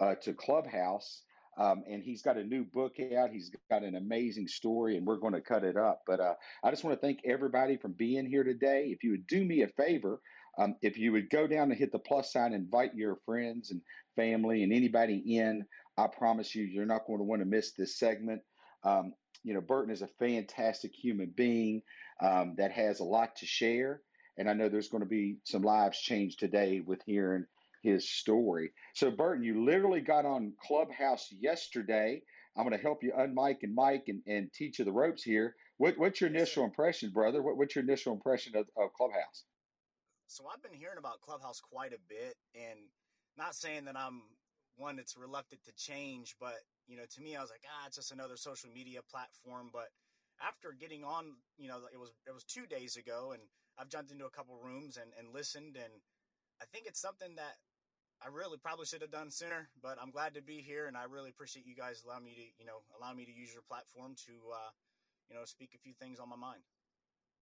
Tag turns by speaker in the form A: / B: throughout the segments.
A: uh, to Clubhouse. Um, and he's got a new book out. He's got an amazing story, and we're going to cut it up. But uh, I just want to thank everybody for being here today. If you would do me a favor, um, if you would go down and hit the plus sign, invite your friends and family and anybody in, I promise you, you're not going to want to miss this segment. Um, you know, Burton is a fantastic human being um, that has a lot to share. And I know there's going to be some lives changed today with hearing his story. So, Burton, you literally got on Clubhouse yesterday. I'm going to help you unmic and mic and, and teach you the ropes here. What, what's your initial impression, brother? What, what's your initial impression of, of Clubhouse?
B: So, I've been hearing about Clubhouse quite a bit, and not saying that I'm one that's reluctant to change, but you know, to me, I was like, ah, it's just another social media platform. But after getting on, you know, it was it was two days ago, and I've jumped into a couple rooms and, and listened, and I think it's something that I really probably should have done sooner, but I'm glad to be here, and I really appreciate you guys allowing me to, you know, allow me to use your platform to, uh, you know, speak a few things on my mind.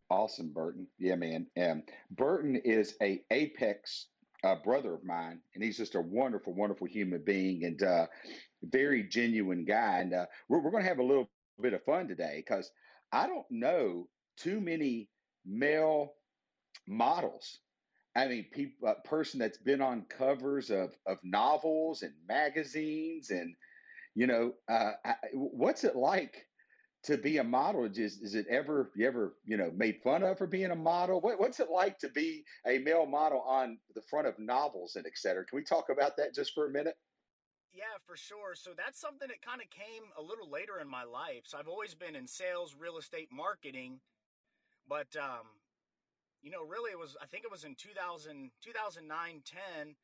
A: Awesome, Burton. Yeah, man. Um, Burton is a apex uh, brother of mine, and he's just a wonderful, wonderful human being and uh, very genuine guy. And uh, we're, we're going to have a little bit of fun today because I don't know too many male models I mean, a person that's been on covers of, of novels and magazines, and you know, uh, what's it like to be a model? Is is it ever you ever you know made fun of for being a model? What, what's it like to be a male model on the front of novels and et cetera? Can we talk about that just for a minute?
B: Yeah, for sure. So that's something that kind of came a little later in my life. So I've always been in sales, real estate, marketing, but um, you know, really it was, I think it was in 2000, 2009, 10.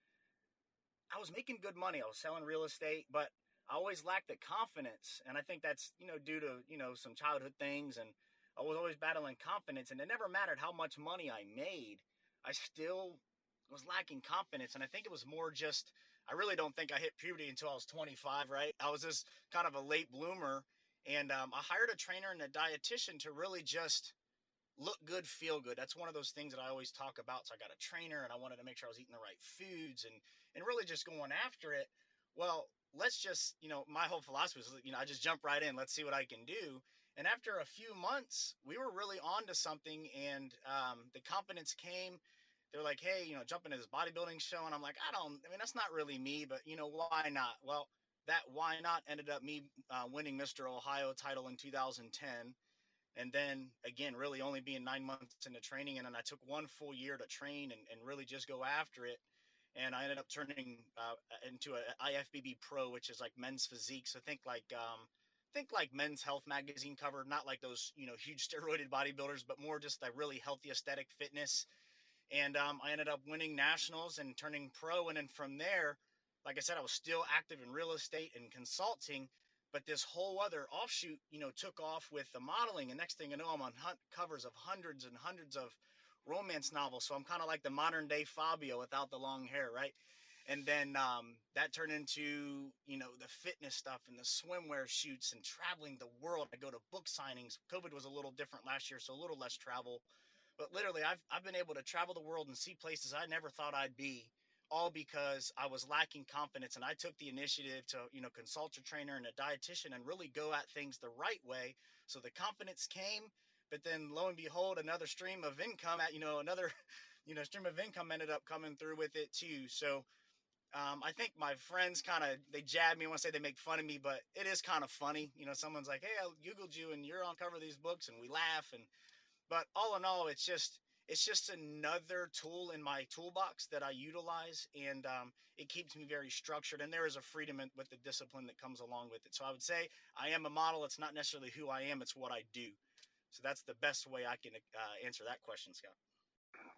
B: I was making good money. I was selling real estate, but I always lacked the confidence. And I think that's, you know, due to, you know, some childhood things. And I was always battling confidence. And it never mattered how much money I made, I still was lacking confidence. And I think it was more just, I really don't think I hit puberty until I was 25, right? I was just kind of a late bloomer. And um, I hired a trainer and a dietitian to really just look good, feel good. That's one of those things that I always talk about. So I got a trainer and I wanted to make sure I was eating the right foods and and really just going after it. Well, let's just, you know, my whole philosophy is, you know, I just jump right in. Let's see what I can do. And after a few months, we were really on to something and um, the confidence came. They're like, hey, you know, jump into this bodybuilding show. And I'm like, I don't, I mean, that's not really me, but, you know, why not? Well, that why not ended up me uh, winning Mr. Ohio title in 2010 and then again really only being nine months into training and then i took one full year to train and, and really just go after it. And i ended up turning uh, into a ifbb pro which is like men's physique. So think like um, think like men's health magazine cover not like those you know huge steroided bodybuilders but more just a really healthy aesthetic fitness. And um, i ended up winning nationals and turning pro. And then from there like I said, I was still active in real estate and consulting, but this whole other offshoot, you know, took off with the modeling. And next thing you know, I'm on hunt covers of hundreds and hundreds of romance novels. So I'm kind of like the modern day Fabio without the long hair, right? And then um, that turned into, you know, the fitness stuff and the swimwear shoots and traveling the world. I go to book signings. COVID was a little different last year, so a little less travel. But literally, I've, I've been able to travel the world and see places I never thought I'd be all because I was lacking confidence and I took the initiative to, you know, consult a trainer and a dietitian and really go at things the right way. So the confidence came, but then lo and behold, another stream of income at, you know, another, you know, stream of income ended up coming through with it too. So um, I think my friends kind of they jab me. I want to say they make fun of me, but it is kind of funny. You know, someone's like, "Hey, I googled you, and you're on cover of these books," and we laugh. And but all in all, it's just it's just another tool in my toolbox that I utilize, and um, it keeps me very structured. And there is a freedom in, with the discipline that comes along with it. So I would say I am a model. It's not necessarily who I am; it's what I do. So that's the best way I can uh, answer that question, Scott.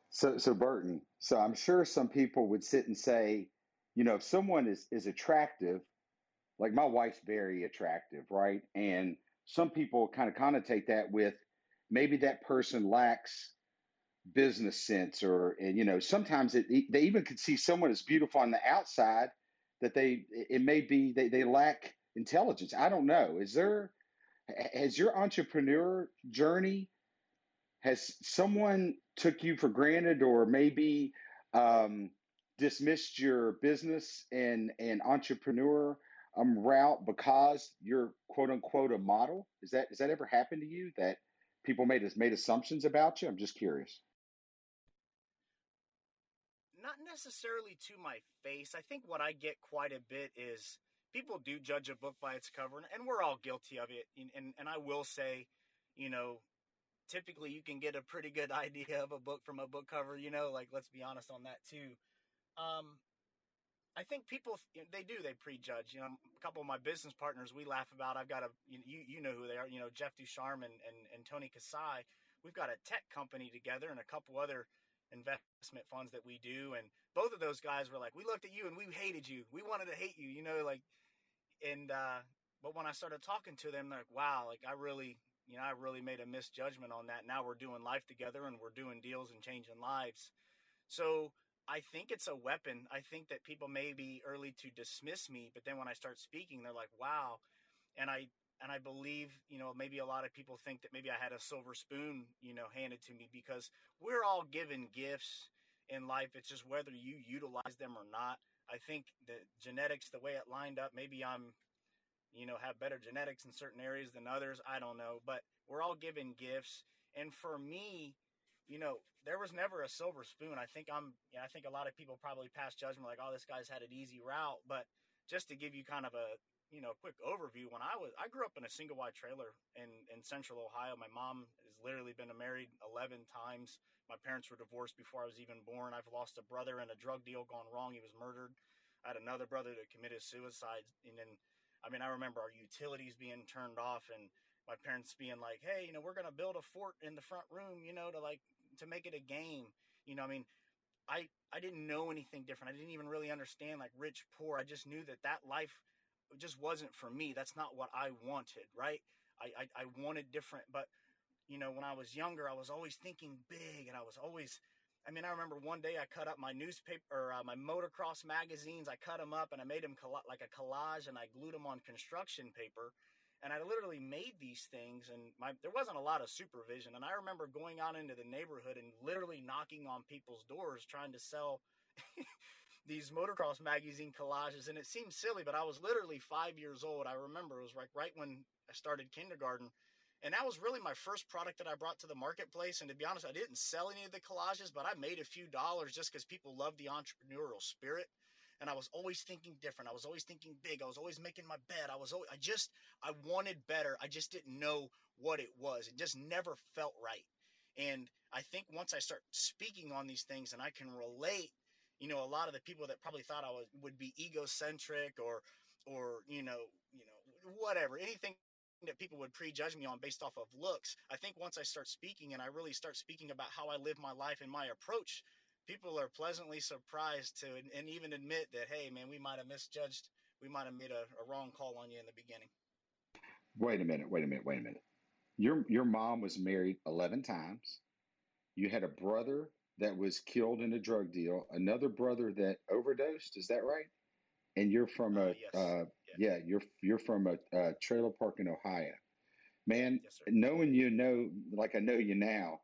A: So, so Burton. So I'm sure some people would sit and say, you know, if someone is is attractive, like my wife's very attractive, right? And some people kind of connotate that with maybe that person lacks business sense or and you know sometimes it, they even could see someone as beautiful on the outside that they it may be they, they lack intelligence. I don't know. Is there has your entrepreneur journey has someone took you for granted or maybe um, dismissed your business and and entrepreneur um, route because you're quote unquote a model? Is that has that ever happened to you that people made made assumptions about you? I'm just curious
B: not necessarily to my face. I think what I get quite a bit is people do judge a book by its cover, and we're all guilty of it. And, and, and I will say, you know, typically you can get a pretty good idea of a book from a book cover, you know, like let's be honest on that too. Um, I think people they do they prejudge. You know, a couple of my business partners we laugh about. I've got a you you know who they are. You know Jeff Ducharme and and, and Tony Kasai. We've got a tech company together and a couple other investment funds that we do. And both of those guys were like, we looked at you and we hated you. We wanted to hate you, you know, like, and, uh, but when I started talking to them, they're like, wow, like I really, you know, I really made a misjudgment on that. Now we're doing life together and we're doing deals and changing lives. So I think it's a weapon. I think that people may be early to dismiss me, but then when I start speaking, they're like, wow. And I, and I believe, you know, maybe a lot of people think that maybe I had a silver spoon, you know, handed to me because we're all given gifts in life. It's just whether you utilize them or not. I think the genetics, the way it lined up, maybe I'm, you know, have better genetics in certain areas than others. I don't know, but we're all given gifts. And for me, you know, there was never a silver spoon. I think I'm, you know, I think a lot of people probably pass judgment like, oh, this guy's had an easy route. But just to give you kind of a, you know, a quick overview. When I was, I grew up in a single wide trailer in, in central Ohio. My mom has literally been married 11 times. My parents were divorced before I was even born. I've lost a brother in a drug deal gone wrong. He was murdered. I had another brother that committed suicide. And then, I mean, I remember our utilities being turned off and my parents being like, Hey, you know, we're going to build a fort in the front room, you know, to like, to make it a game. You know, I mean, I, I didn't know anything different. I didn't even really understand like rich, poor. I just knew that that life just wasn't for me. That's not what I wanted, right? I, I, I wanted different, but you know, when I was younger, I was always thinking big and I was always, I mean, I remember one day I cut up my newspaper or uh, my motocross magazines. I cut them up and I made them coll- like a collage and I glued them on construction paper. And I literally made these things and my, there wasn't a lot of supervision. And I remember going out into the neighborhood and literally knocking on people's doors trying to sell these motocross magazine collages and it seems silly but i was literally five years old i remember. It was like right when i started kindergarten and that was really my first product that i brought to the marketplace and to be honest i didn't sell any of the collages but i made a few dollars just because people love the entrepreneurial spirit and i was always thinking different i was always thinking big i was always making my bed i was always, i just i wanted better i just didn't know what it was it just never felt right and i think once i start speaking on these things and i can relate you know, a lot of the people that probably thought I was would be egocentric or or you know, you know, whatever, anything that people would prejudge me on based off of looks. I think once I start speaking and I really start speaking about how I live my life and my approach people are pleasantly surprised to and even admit that hey man we might have misjudged we might have made a, a wrong call on you in the beginning.
A: Wait a minute wait a minute wait a minute. Your your mom was married 11 times. You had a brother that was killed in a drug deal another brother that overdosed is that right and you're from
B: uh,
A: a
B: yes.
A: uh,
B: yeah.
A: yeah you're you're from a, a trailer park in ohio man
B: yes,
A: knowing you know like i know you now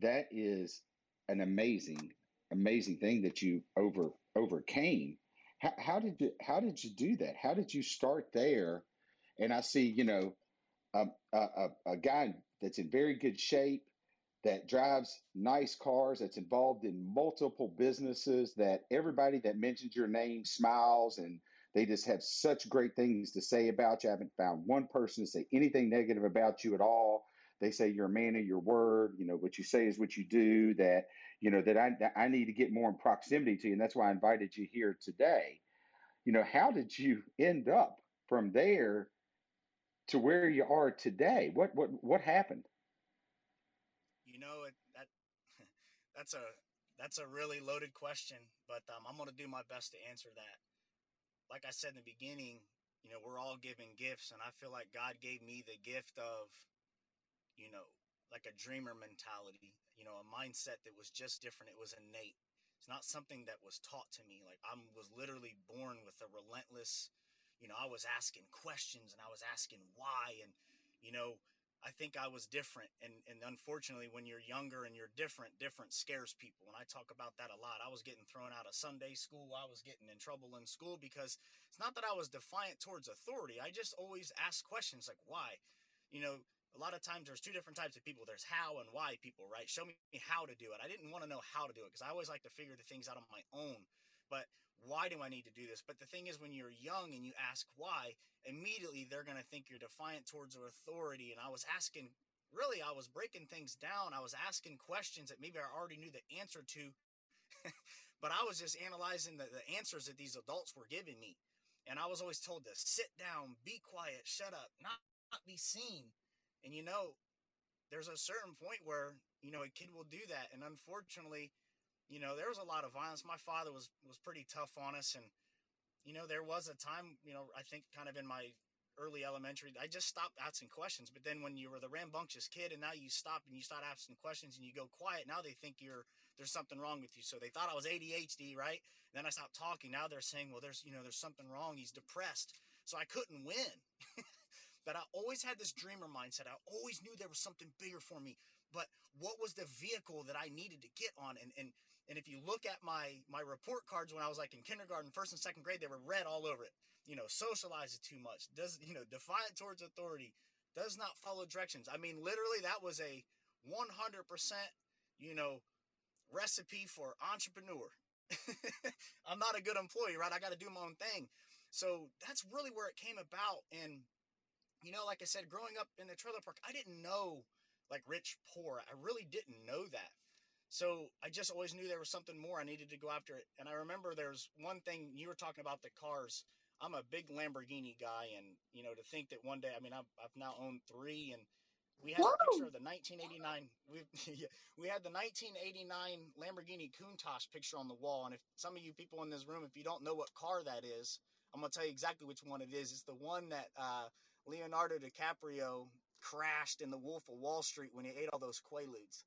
A: that is an amazing amazing thing that you over overcame. How, how did you how did you do that? How did you start there? And I see, you know, a, a, a guy that's in very good shape, that drives nice cars, that's involved in multiple businesses, that everybody that mentions your name smiles and they just have such great things to say about you. I haven't found one person to say anything negative about you at all. They say you're a man of your word. You know, what you say is what you do. That, you know, that I, that I need to get more in proximity to you. And that's why I invited you here today. You know, how did you end up from there to where you are today? What, what, what happened?
B: You know, it, that, that's a, that's a really loaded question, but um, I'm going to do my best to answer that. Like I said in the beginning, you know, we're all given gifts, and I feel like God gave me the gift of you know, like a dreamer mentality, you know, a mindset that was just different. It was innate. It's not something that was taught to me. Like I was literally born with a relentless, you know, I was asking questions and I was asking why. And, you know, I think I was different. And, and unfortunately, when you're younger and you're different, different scares people. And I talk about that a lot. I was getting thrown out of Sunday school. I was getting in trouble in school because it's not that I was defiant towards authority. I just always ask questions like, why? You know, a lot of times there's two different types of people there's how and why people right show me how to do it i didn't want to know how to do it because i always like to figure the things out on my own but why do i need to do this? But the thing is when you're young and you ask why immediately they're going to think you're defiant towards authority. And i was asking really i was breaking things down. I was asking questions that maybe i already knew the answer to but i was just analyzing the, the answers that these adults were giving me. And i was always told to sit down be quiet shut up not, not be seen. And you know, there's a certain point where, you know, a kid will do that. And unfortunately, you know, there was a lot of violence. My father was was pretty tough on us and you know, there was a time, you know, I think kind of in my early elementary, I just stopped asking questions. But then when you were the rambunctious kid and now you stop and you start asking questions and you go quiet, now they think you're there's something wrong with you. So they thought I was ADHD, right? And then I stopped talking. Now they're saying, well, there's you know, there's something wrong. He's depressed. So I couldn't win. But I always had this dreamer mindset. I always knew there was something bigger for me. But what was the vehicle that I needed to get on? And and and if you look at my my report cards when I was like in kindergarten, first and second grade, they were red all over it. You know, socializes too much, does you know, defiant towards authority, does not follow directions. I mean, literally, that was a 100%, you know, recipe for entrepreneur. I'm not a good employee, right? I got to do my own thing. So that's really where it came about. And you know, like I said, growing up in the trailer park, I didn't know like rich, poor. I really didn't know that. So I just always knew there was something more. I needed to go after it. And I remember there's one thing you were talking about the cars. I'm a big Lamborghini guy, and you know to think that one day, I mean, I've, I've now owned three, and we had Whoa. a picture of the 1989. We we had the 1989 Lamborghini Countach picture on the wall. And if some of you people in this room, if you don't know what car that is, I'm gonna tell you exactly which one it is. It's the one that uh, Leonardo DiCaprio crashed in The Wolf of Wall Street when he ate all those quaaludes.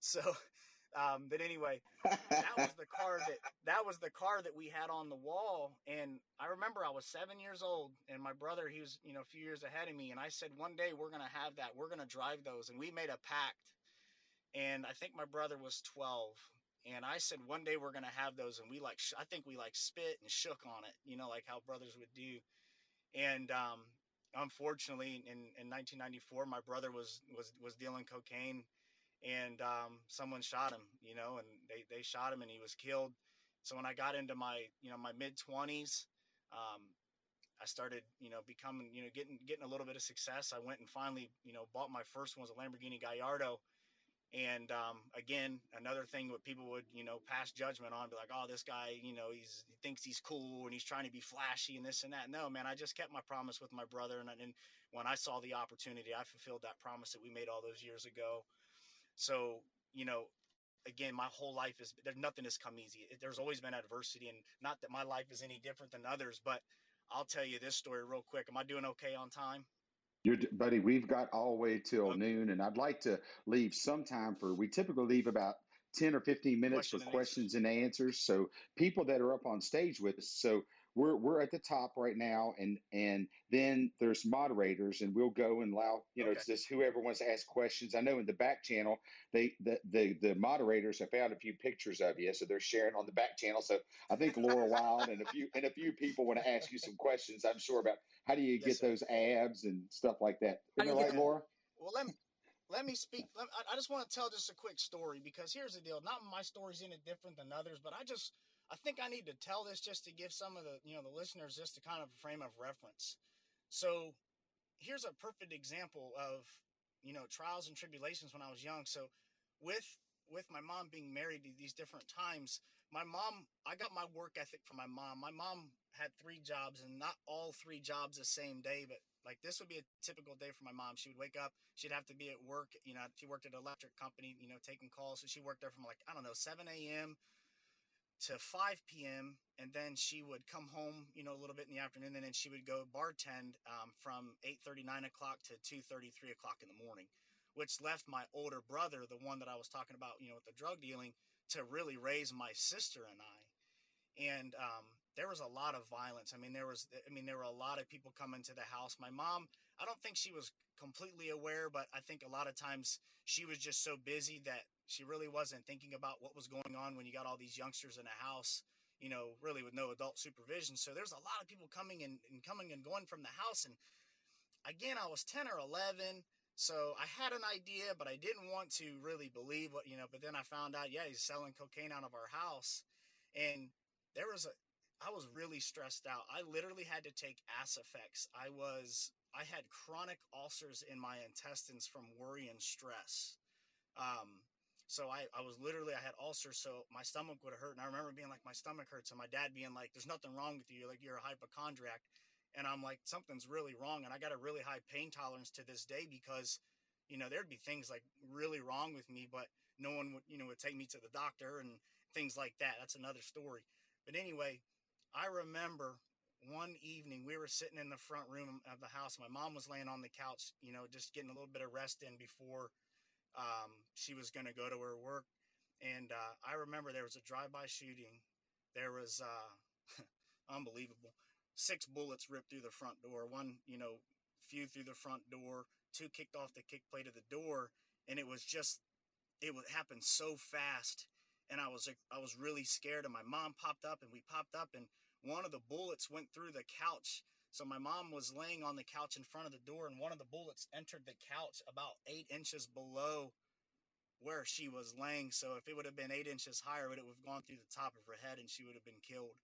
B: So, um, but anyway, that was the car that that was the car that we had on the wall. And I remember I was seven years old, and my brother he was you know a few years ahead of me, and I said one day we're gonna have that, we're gonna drive those, and we made a pact. And I think my brother was twelve, and I said one day we're gonna have those, and we like I think we like spit and shook on it, you know, like how brothers would do. And um, unfortunately, in, in 1994, my brother was was was dealing cocaine, and um, someone shot him. You know, and they they shot him, and he was killed. So when I got into my you know my mid 20s, um, I started you know becoming you know getting getting a little bit of success. I went and finally you know bought my first one was a Lamborghini Gallardo and um, again, another thing what people would, you know, pass judgment on, be like, oh, this guy, you know, he's he thinks he's cool and he's trying to be flashy and this and that. No, man, I just kept my promise with my brother, and, and when I saw the opportunity, I fulfilled that promise that we made all those years ago. So, you know, again, my whole life is there's nothing has come easy. There's always been adversity, and not that my life is any different than others, but I'll tell you this story real quick. Am I doing okay on time?
A: You're, buddy, we've got all the way till okay. noon, and I'd like to leave some time for. We typically leave about 10 or 15 minutes Question for and questions answers. and answers. So people that are up on stage with us. So we're we're at the top right now, and and then there's moderators, and we'll go and allow you know okay. it's just whoever wants to ask questions. I know in the back channel, they the, the the moderators have found a few pictures of you, so they're sharing on the back channel. So I think Laura Wild and a few and a few people want to ask you some questions. I'm sure about how do you yes, get sir. those abs and stuff like that. Isn't that right, Laura?
B: Well, let me let me speak. I just want to tell just a quick story because here's the deal. Not my story's any different than others, but I just I think I need to tell this just to give some of the, you know, the listeners just a kind of frame of reference. So here's a perfect example of, you know, trials and tribulations when I was young. So with with my mom being married these different times, my mom, I got my work ethic from my mom. My mom had three jobs and not all three jobs the same day, but like this would be a typical day for my mom. She would wake up, she'd have to be at work. You know, she worked at an electric company, you know, taking calls. So she worked there from like, I don't know, 7 a.m to 5 p.m. and then she would come home, you know, a little bit in the afternoon, and then she would go bartend um, from 8:30, 9 o'clock to 2:30, 3 o'clock in the morning, which left my older brother, the one that I was talking about, you know, with the drug dealing, to really raise my sister and I. And um, there was a lot of violence. I mean, there was, I mean, there were a lot of people coming to the house. My mom, I don't think she was completely aware, but I think a lot of times she was just so busy that she really wasn't thinking about what was going on when you got all these youngsters in a house, you know, really with no adult supervision. So there's a lot of people coming and, and coming and going from the house. And again, I was 10 or 11. So I had an idea, but I didn't want to really believe what, you know, but then I found out, yeah, he's selling cocaine out of our house. And there was a, I was really stressed out. I literally had to take AcipHex. I was, I had chronic ulcers in my intestines from worry and stress. Um, so I, I was literally, I had ulcers, so my stomach would have hurt. And I remember being like, my stomach hurts. And my dad being like, there's nothing wrong with you. Like, you're a hypochondriac. And I'm like, something's really wrong. And I got a really high pain tolerance to this day because, you know, there'd be things like really wrong with me, but no one would, you know, would take me to the doctor and things like that. That's another story. But anyway, I remember one evening we were sitting in the front room of the house. My mom was laying on the couch, you know, just getting a little bit of rest in before um, she was going to go to her work. And uh, I remember there was a drive-by shooting. There was uh, unbelievable. Six bullets ripped through the front door. One, you know, few through the front door. Two kicked off the kick plate of the door, and it was just, it would happen so fast. And I was, I was really scared. And my mom popped up, and we popped up, and one of the bullets went through the couch so my mom was laying on the couch in front of the door, and one of the bullets entered the couch about eight inches below where she was laying. So if it would have been eight inches higher, it would have gone through the top of her head, and she would have been killed.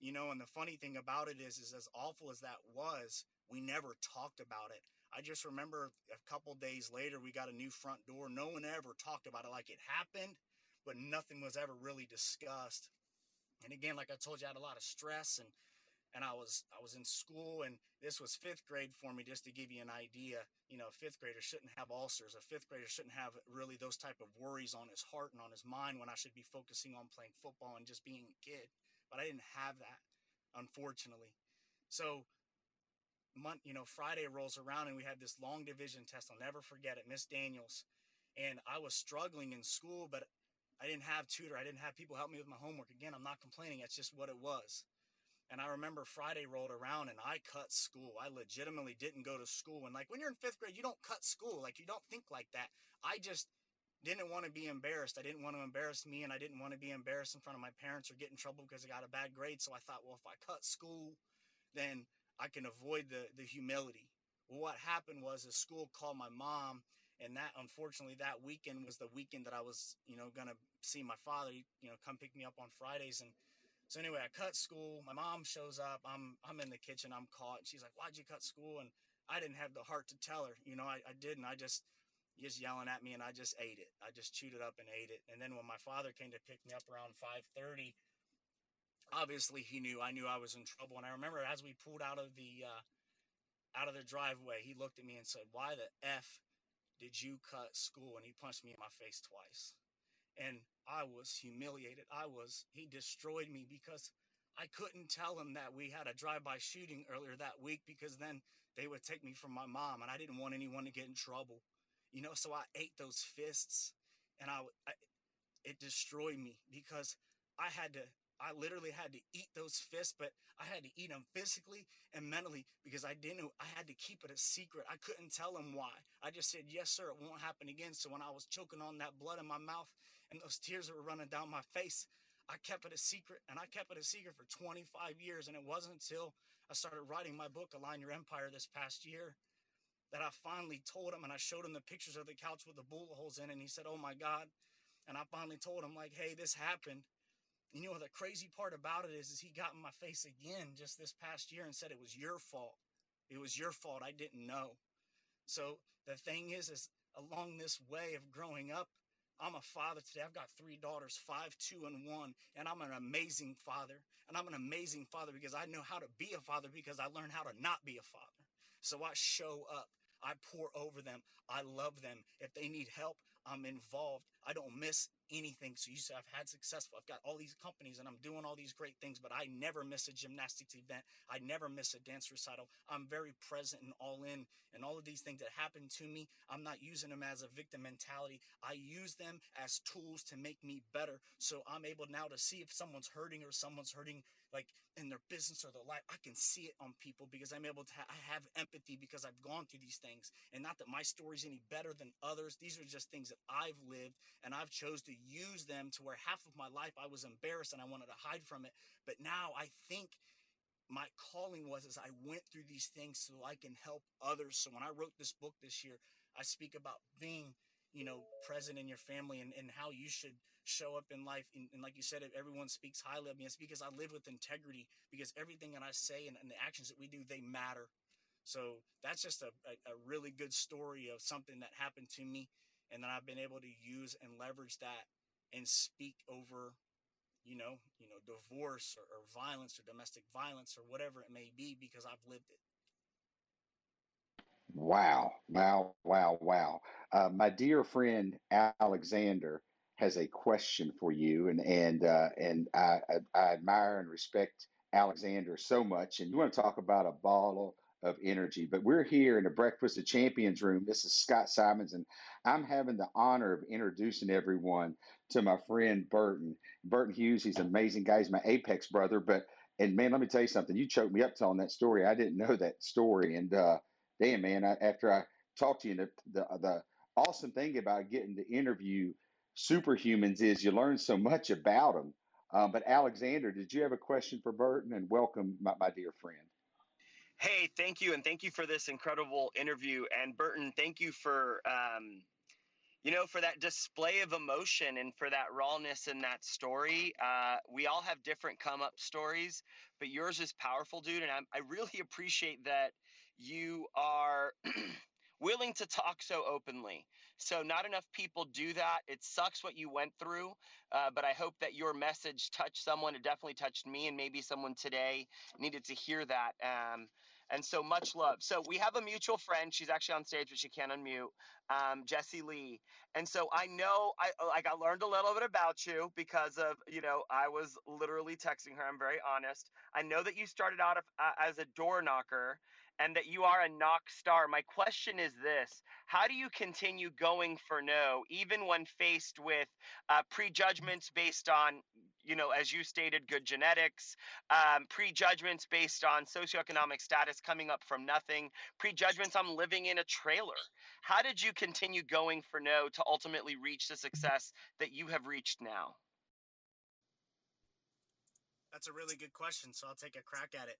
B: You know, and the funny thing about it is, is as awful as that was, we never talked about it. I just remember a couple days later, we got a new front door. No one ever talked about it like it happened, but nothing was ever really discussed. And again, like I told you, I had a lot of stress and and I was I was in school and this was fifth grade for me just to give you an idea. You know, a fifth grader shouldn't have ulcers. A fifth grader shouldn't have really those type of worries on his heart and on his mind when I should be focusing on playing football and just being a kid. But I didn't have that, unfortunately. So month, you know, Friday rolls around and we had this long division test. I'll never forget it, Miss Daniels. And I was struggling in school, but I didn't have tutor. I didn't have people help me with my homework. Again, I'm not complaining. that's just what it was. And I remember Friday rolled around and I cut school. I legitimately didn't go to school. And like when you're in fifth grade, you don't cut school. Like you don't think like that. I just didn't want to be embarrassed. I didn't want to embarrass me and I didn't want to be embarrassed in front of my parents or get in trouble because I got a bad grade. So I thought, well, if I cut school, then I can avoid the, the humility. Well, what happened was the school called my mom and that unfortunately that weekend was the weekend that I was, you know, to see my father, you know, come pick me up on Fridays and so anyway, I cut school. My mom shows up. I'm I'm in the kitchen. I'm caught. She's like, "Why'd you cut school?" And I didn't have the heart to tell her. You know, I, I didn't. I just just yelling at me, and I just ate it. I just chewed it up and ate it. And then when my father came to pick me up around 5:30, obviously he knew I knew I was in trouble. And I remember as we pulled out of the uh, out of the driveway, he looked at me and said, "Why the f did you cut school?" And he punched me in my face twice. And I was humiliated. I was, he destroyed me because I couldn't tell him that we had a drive by shooting earlier that week because then they would take me from my mom and I didn't want anyone to get in trouble. You know, so I ate those fists and I, I it destroyed me because I had to I literally had to eat those fists, but I had to eat them physically and mentally because I didn't, I had to keep it a secret. I couldn't tell him why. I just said, yes, sir, it won't happen again. So when I was choking on that blood in my mouth and those tears that were running down my face, I kept it a secret and I kept it a secret for 25 years. And it wasn't until I started writing my book, Align Your Empire, this past year that I finally told him and I showed him the pictures of the couch with the bullet holes in it. And he said, Oh my God. And I finally told him, like, hey, this happened. You know, what the crazy part about it is, is he got in my face again just this past year and said it was your fault. It was your fault. I didn't know. So the thing is, is along this way of growing up, I'm a father today. I've got three daughters, five, two, and one, and I'm an amazing father. And I'm an amazing father because I know how to be a father because I learned how to not be a father. So I show up. I pour over them. I love them. If they need help, I'm involved. I don't miss anything. So you say I've had successful. I've got all these companies and I'm doing all these great things, but I never miss a gymnastics event. I never miss a dance recital. I'm very present and all in and all of these things that happen to me. I'm not using them as a victim mentality. I use them as tools to make me better. So I'm able now to see if someone's hurting or someone's hurting like in their business or their life. I can see it on people because I'm able to ha- I have empathy because I've gone through these things and not that my story's any better than others. These are just things that I've lived and I've chose to use them to where half of my life I was embarrassed and I wanted to hide from it. But now I think my calling was as I went through these things so I can help others. So when I wrote this book this year, I speak about being, you know, present in your family and, and how you should show up in life. And, and like you said, if everyone speaks highly of me. It's because I live with integrity because everything that I say and, and the actions that we do, they matter. So that's just a, a, a really good story of something that happened to me and then I've been able to use and leverage that and speak over you know you know divorce or, or violence or domestic violence or whatever it may be because I've lived it.
A: Wow, wow, wow, wow. Uh, my dear friend Alexander has a question for you, and and uh, and I, I, I admire and respect Alexander so much. And you want to talk about a bottle of energy. But we're here in the Breakfast of Champions room. This is Scott Simons, and I'm having the honor of introducing everyone to my friend Burton. Burton Hughes, he's an amazing guy. He's my Apex brother. But and man, let me tell you something. You choked me up telling that story. I didn't know that story. And uh, damn, man, I, after I talked to you, the, the the awesome thing about getting to interview superhumans is you learn so much about them. Um, but Alexander, did you have a question for Burton? And welcome, my, my dear friend.
C: Hey, thank you, and thank you for this incredible interview. And Burton, thank you for um, you know for that display of emotion and for that rawness in that story. Uh, we all have different come up stories, but yours is powerful, dude. And I, I really appreciate that you are. willing to talk so openly. So, not enough people do that. It sucks what you went through, uh, but I hope that your message touched someone. It definitely touched me, and maybe someone today needed to hear that. Um, and so much love. So we have a mutual friend. She's actually on stage, but she can't unmute. Um, Jessie Lee. And so I know I like I learned a little bit about you because of you know I was literally texting her. I'm very honest. I know that you started out uh, as a door knocker and that you are a knock star. My question is this How do you continue going for no, even when faced with uh, prejudgments based on you know, as you stated, good genetics, um, prejudgments based on socioeconomic status coming up from nothing, prejudgments on living in a trailer. How did you continue going for no to ultimately reach the success that you have reached now?
B: That's a really good question, so I'll take a crack at it.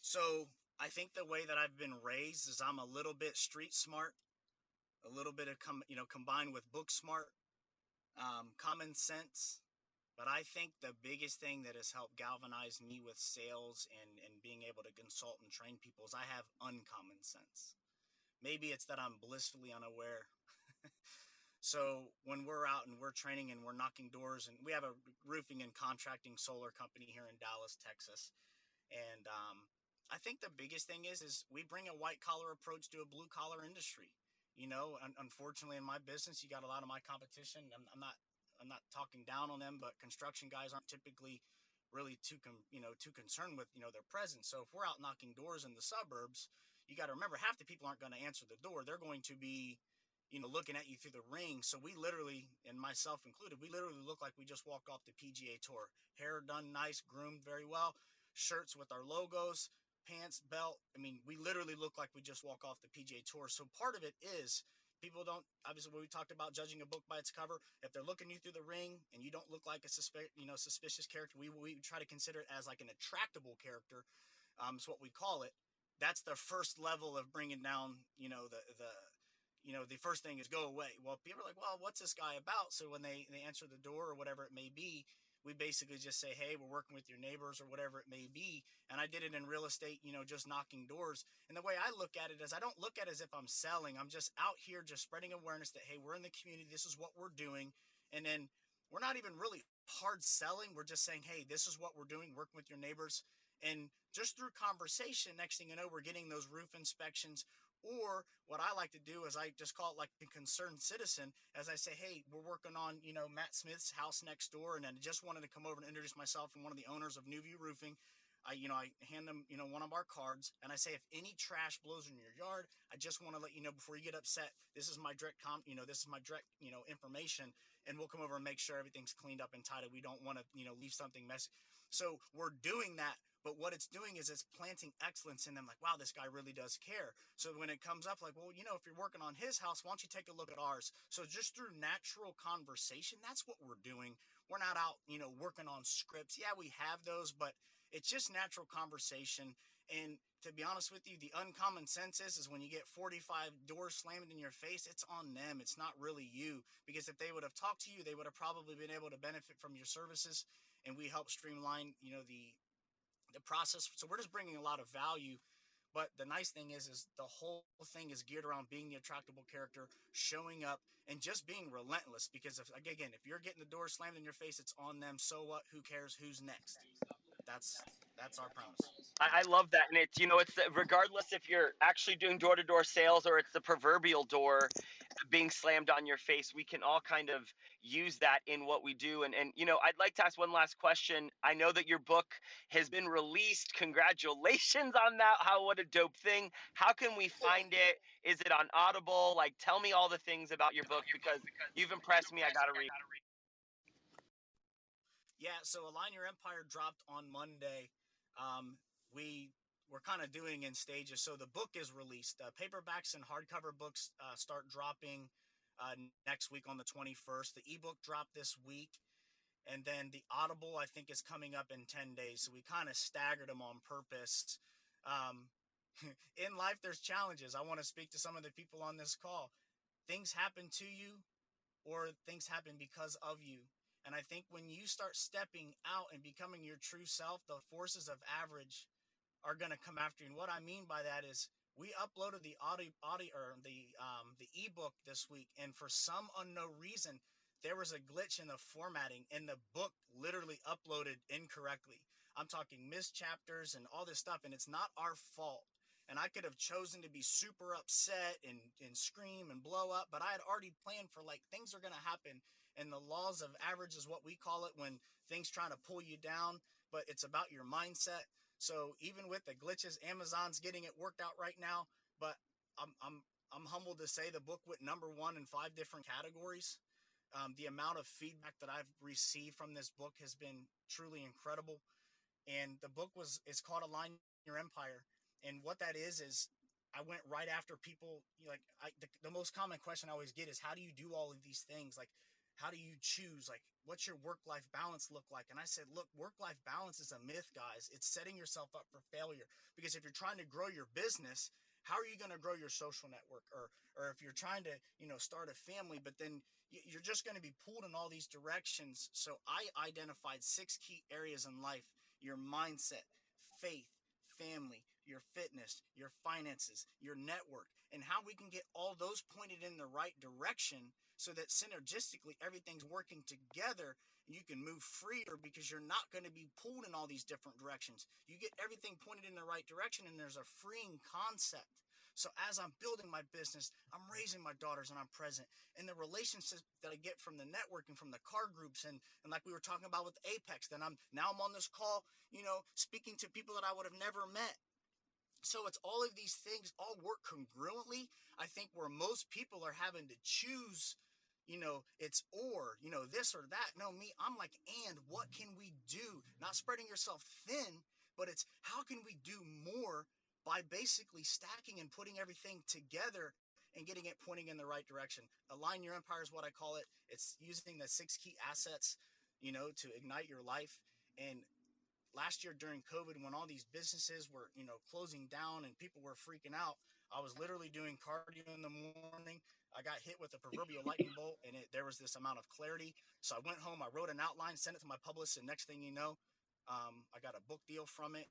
B: So, I think the way that I've been raised is I'm a little bit street smart, a little bit of com- you know combined with book smart, um, common sense, but I think the biggest thing that has helped galvanize me with sales and, and being able to consult and train people is I have uncommon sense. Maybe it's that I'm blissfully unaware. so when we're out and we're training and we're knocking doors, and we have a roofing and contracting solar company here in Dallas, Texas, and um, I think the biggest thing is is we bring a white collar approach to a blue collar industry. You know, un- unfortunately, in my business, you got a lot of my competition. I'm, I'm not I'm not talking down on them, but construction guys aren't typically really too com- you know too concerned with you know their presence. So if we're out knocking doors in the suburbs, you got to remember half the people aren't going to answer the door. They're going to be you know looking at you through the ring. So we literally, and myself included, we literally look like we just walked off the PGA Tour. Hair done nice, groomed very well, shirts with our logos, pants, belt. I mean, we literally look like we just walk off the PGA Tour. So part of it is people don't obviously when we talked about judging a book by its cover if they're looking you through the ring and you don't look like a suspect you know suspicious character we, we try to consider it as like an attractable character um is what we call it that's the first level of bringing down you know the the you know the first thing is go away well people are like well what's this guy about so when they they answer the door or whatever it may be we basically just say, hey, we're working with your neighbors or whatever it may be. And I did it in real estate, you know, just knocking doors. And the way I look at it is I don't look at it as if I'm selling. I'm just out here just spreading awareness that, hey, we're in the community. This is what we're doing. And then we're not even really hard selling. We're just saying, hey, this is what we're doing, working with your neighbors. And just through conversation, next thing you know, we're getting those roof inspections. Or what I like to do is I just call it like a concerned citizen as I say, hey, we're working on, you know, Matt Smith's house next door. And I just wanted to come over and introduce myself and one of the owners of New View Roofing. I, you know, I hand them, you know, one of our cards and I say, if any trash blows in your yard, I just want to let you know before you get upset, this is my direct com, you know, this is my direct, you know, information and we'll come over and make sure everything's cleaned up and tidy. We don't want to, you know, leave something messy. So we're doing that but what it's doing is it's planting excellence in them like wow this guy really does care. So when it comes up like well you know if you're working on his house why don't you take a look at ours? So just through natural conversation that's what we're doing. We're not out you know working on scripts. Yeah we have those but it's just natural conversation. And to be honest with you the uncommon sense is, is when you get 45 doors slammed in your face it's on them. It's not really you. Because if they would have talked to you they would have probably been able to benefit from your services. And we help streamline you know the the process. So we're just bringing a lot of value. But the nice thing is, is the whole thing is geared around being the attractable character, showing up, and just being relentless. Because if again, if you're getting the door slammed in your face, it's on them. So what? Who cares? Who's next? That's that's our promise.
C: I, I love that, and it's you know it's regardless if you're actually doing door to door sales or it's the proverbial door being slammed on your face. We can all kind of use that in what we do. And and you know, I'd like to ask one last question. I know that your book has been released. Congratulations on that. How what a dope thing. How can we find it? Is it on Audible? Like tell me all the things about your book because you've impressed me. I got to read.
B: Yeah, so Align Your Empire dropped on Monday. Um, we we're kind of doing in stages. So the book is released. Uh, paperbacks and hardcover books uh, start dropping uh, next week on the 21st. The ebook dropped this week. And then the Audible, I think, is coming up in 10 days. So we kind of staggered them on purpose. Um, in life, there's challenges. I want to speak to some of the people on this call. Things happen to you, or things happen because of you. And I think when you start stepping out and becoming your true self, the forces of average are going to come after you. And what I mean by that is we uploaded the audio, audio or the um, the ebook this week, and for some unknown reason, there was a glitch in the formatting, and the book literally uploaded incorrectly. I'm talking missed chapters and all this stuff, and it's not our fault. And I could have chosen to be super upset and, and scream and blow up, but I had already planned for like things are going to happen. And the laws of average is what we call it when things trying to pull you down, but it's about your mindset. So even with the glitches, Amazon's getting it worked out right now. But I'm I'm I'm humbled to say the book went number one in five different categories. Um, the amount of feedback that I've received from this book has been truly incredible. And the book was it's called Align Your Empire. And what that is is I went right after people like I, the, the most common question I always get is how do you do all of these things? Like how do you choose like what's your work life balance look like? And i said look work life balance is a myth guys. It's setting yourself up for failure because if you're trying to grow your business how are you going to grow your social network? Or or if you're trying to you know start a family but then you're just going to be pulled in all these directions. So i identified six key areas in life your mindset faith family your fitness your finances your network and how we can get all those pointed in the right direction so that synergistically everything's working together and you can move freer because you're not going to be pulled in all these different directions. You get everything pointed in the right direction and there's a freeing concept. So as I'm building my business, I'm raising my daughters and I'm present. And the relationships that I get from the networking, from the car groups, and, and like we were talking about with Apex, then I'm now I'm on this call, you know, speaking to people that I would have never met. So it's all of these things all work congruently. I think where most people are having to choose you know, it's or, you know, this or that. No, me, I'm like, and what can we do? Not spreading yourself thin, but it's how can we do more by basically stacking and putting everything together and getting it pointing in the right direction. Align your empire is what I call it. It's using the six key assets, you know, to ignite your life. And last year during COVID, when all these businesses were, you know, closing down and people were freaking out, I was literally doing cardio in the morning. I got hit with a proverbial lightning bolt, and it, there was this amount of clarity. So I went home, I wrote an outline, sent it to my publicist, and next thing you know, um, I got a book deal from it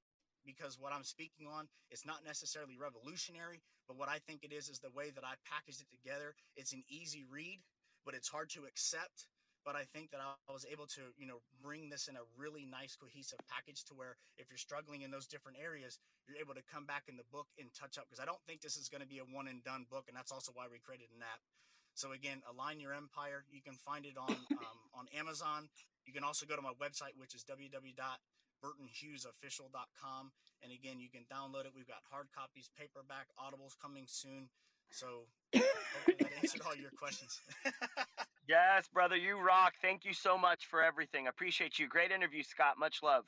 B: because what I'm speaking on is not necessarily revolutionary, but what I think it is is the way that I packaged it together. It's an easy read, but it's hard to accept but I think that I was able to, you know, bring this in a really nice cohesive package to where if you're struggling in those different areas, you're able to come back in the book and touch up because I don't think this is going to be a one and done book, and that's also why we created an app. So again, align your empire. You can find it on um, on Amazon. You can also go to my website, which is www.burtonhughesofficial.com. And again, you can download it. We've got hard copies, paperback, audibles coming soon. So hopefully that answered all your questions.
C: Yes, brother, you rock. Thank you so much for everything. Appreciate you. Great interview, Scott. Much love.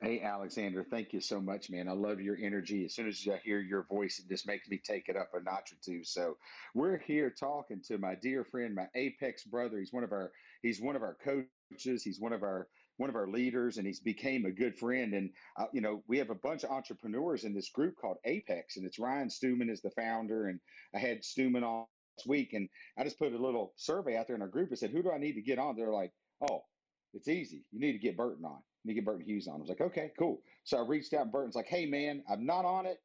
A: Hey, Alexander, thank you so much, man. I love your energy. As soon as I hear your voice, it just makes me take it up a notch or two. So we're here talking to my dear friend, my Apex brother. He's one of our he's one of our coaches. He's one of our one of our leaders, and he's became a good friend. And uh, you know, we have a bunch of entrepreneurs in this group called Apex, and it's Ryan Stewman is the founder, and I had Stewman on week, and I just put a little survey out there in our group and said, "Who do I need to get on?" They're like, "Oh, it's easy. You need to get Burton on. You need to get Burton Hughes on." I was like, "Okay, cool." So I reached out, and Burton's like, "Hey, man, I'm not on it,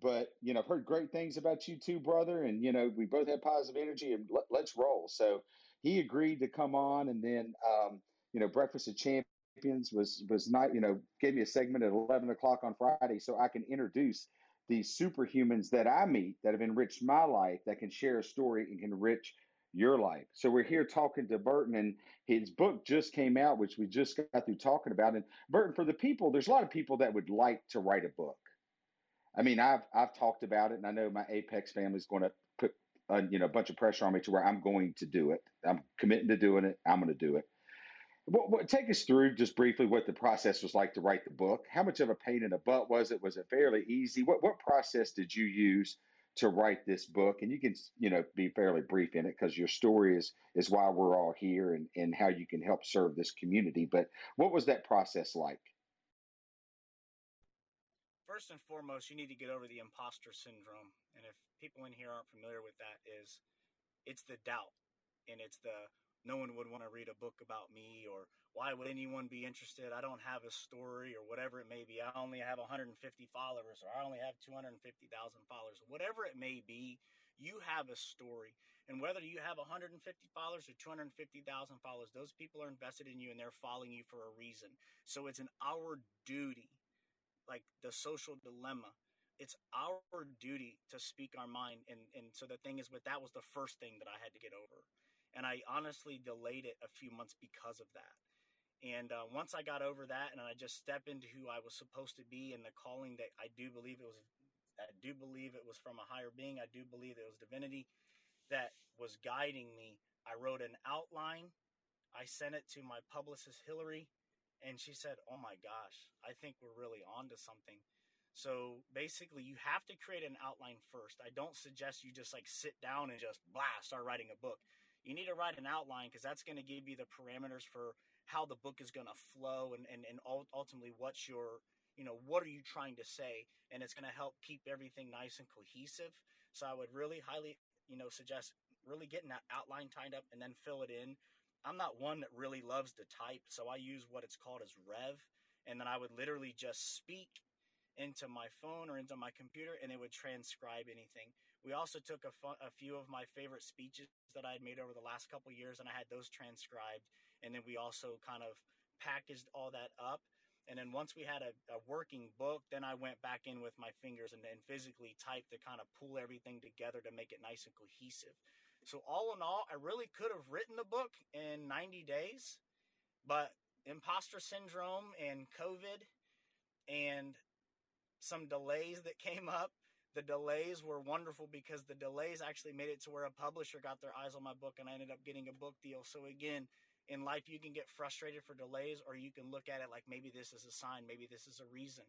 A: but you know, I've heard great things about you too, brother, and you know, we both have positive energy, and let, us roll." So he agreed to come on, and then um, you know, Breakfast of Champions was was not you know gave me a segment at 11 o'clock on Friday, so I can introduce these superhumans that I meet that have enriched my life that can share a story and can enrich your life. So we're here talking to Burton, and his book just came out, which we just got through talking about. And Burton, for the people, there's a lot of people that would like to write a book. I mean, I've I've talked about it, and I know my Apex family is going to put a, you know a bunch of pressure on me to where I'm going to do it. I'm committing to doing it. I'm going to do it. Take us through just briefly what the process was like to write the book. How much of a pain in the butt was it? Was it fairly easy? What what process did you use to write this book? And you can you know be fairly brief in it because your story is is why we're all here and and how you can help serve this community. But what was that process like?
B: First and foremost, you need to get over the imposter syndrome. And if people in here aren't familiar with that, is it's the doubt and it's the no one would want to read a book about me or why would anyone be interested? I don't have a story or whatever it may be. I only have 150 followers or i only have 250000 followers. Whatever it may be you have a story. And whether you have 150 followers or 250000 followers those people are invested in you and they're following you for a reason. So it's an our duty like the social dilemma. It's our duty to speak our mind and and so the thing is with that was the first thing that i had to get over and I honestly delayed it a few months because of that. And uh, once I got over that, and I just stepped into who I was supposed to be and the calling that I do believe it was, I do believe it was from a higher being. I do believe it was divinity that was guiding me. I wrote an outline. I sent it to my publicist Hillary, and she said, "Oh my gosh, I think we're really onto something." So basically, you have to create an outline first. I don't suggest you just like sit down and just blast start writing a book you need to write an outline because that's going to give you the parameters for how the book is going to flow and, and, and ultimately what's your you know what are you trying to say and it's going to help keep everything nice and cohesive. So i would really highly you know suggest really getting that outline tied up and then fill it in. I'm not one that really loves to type so i use what it's called as rev and then i would literally just speak into my phone or into my computer and it would transcribe anything we also took a, fu- a few of my favorite speeches that I had made over the last couple years, and I had those transcribed. And then we also kind of packaged all that up. And then once we had a, a working book, then I went back in with my fingers and then physically typed to kind of pull everything together to make it nice and cohesive. So all in all, I really could have written the book in 90 days, but imposter syndrome and COVID and some delays that came up. The delays were wonderful because the delays actually made it to where a publisher got their eyes on my book and I ended up getting a book deal. So again, in life you can get frustrated for delays or you can look at it like maybe this is a sign, maybe this is a reason.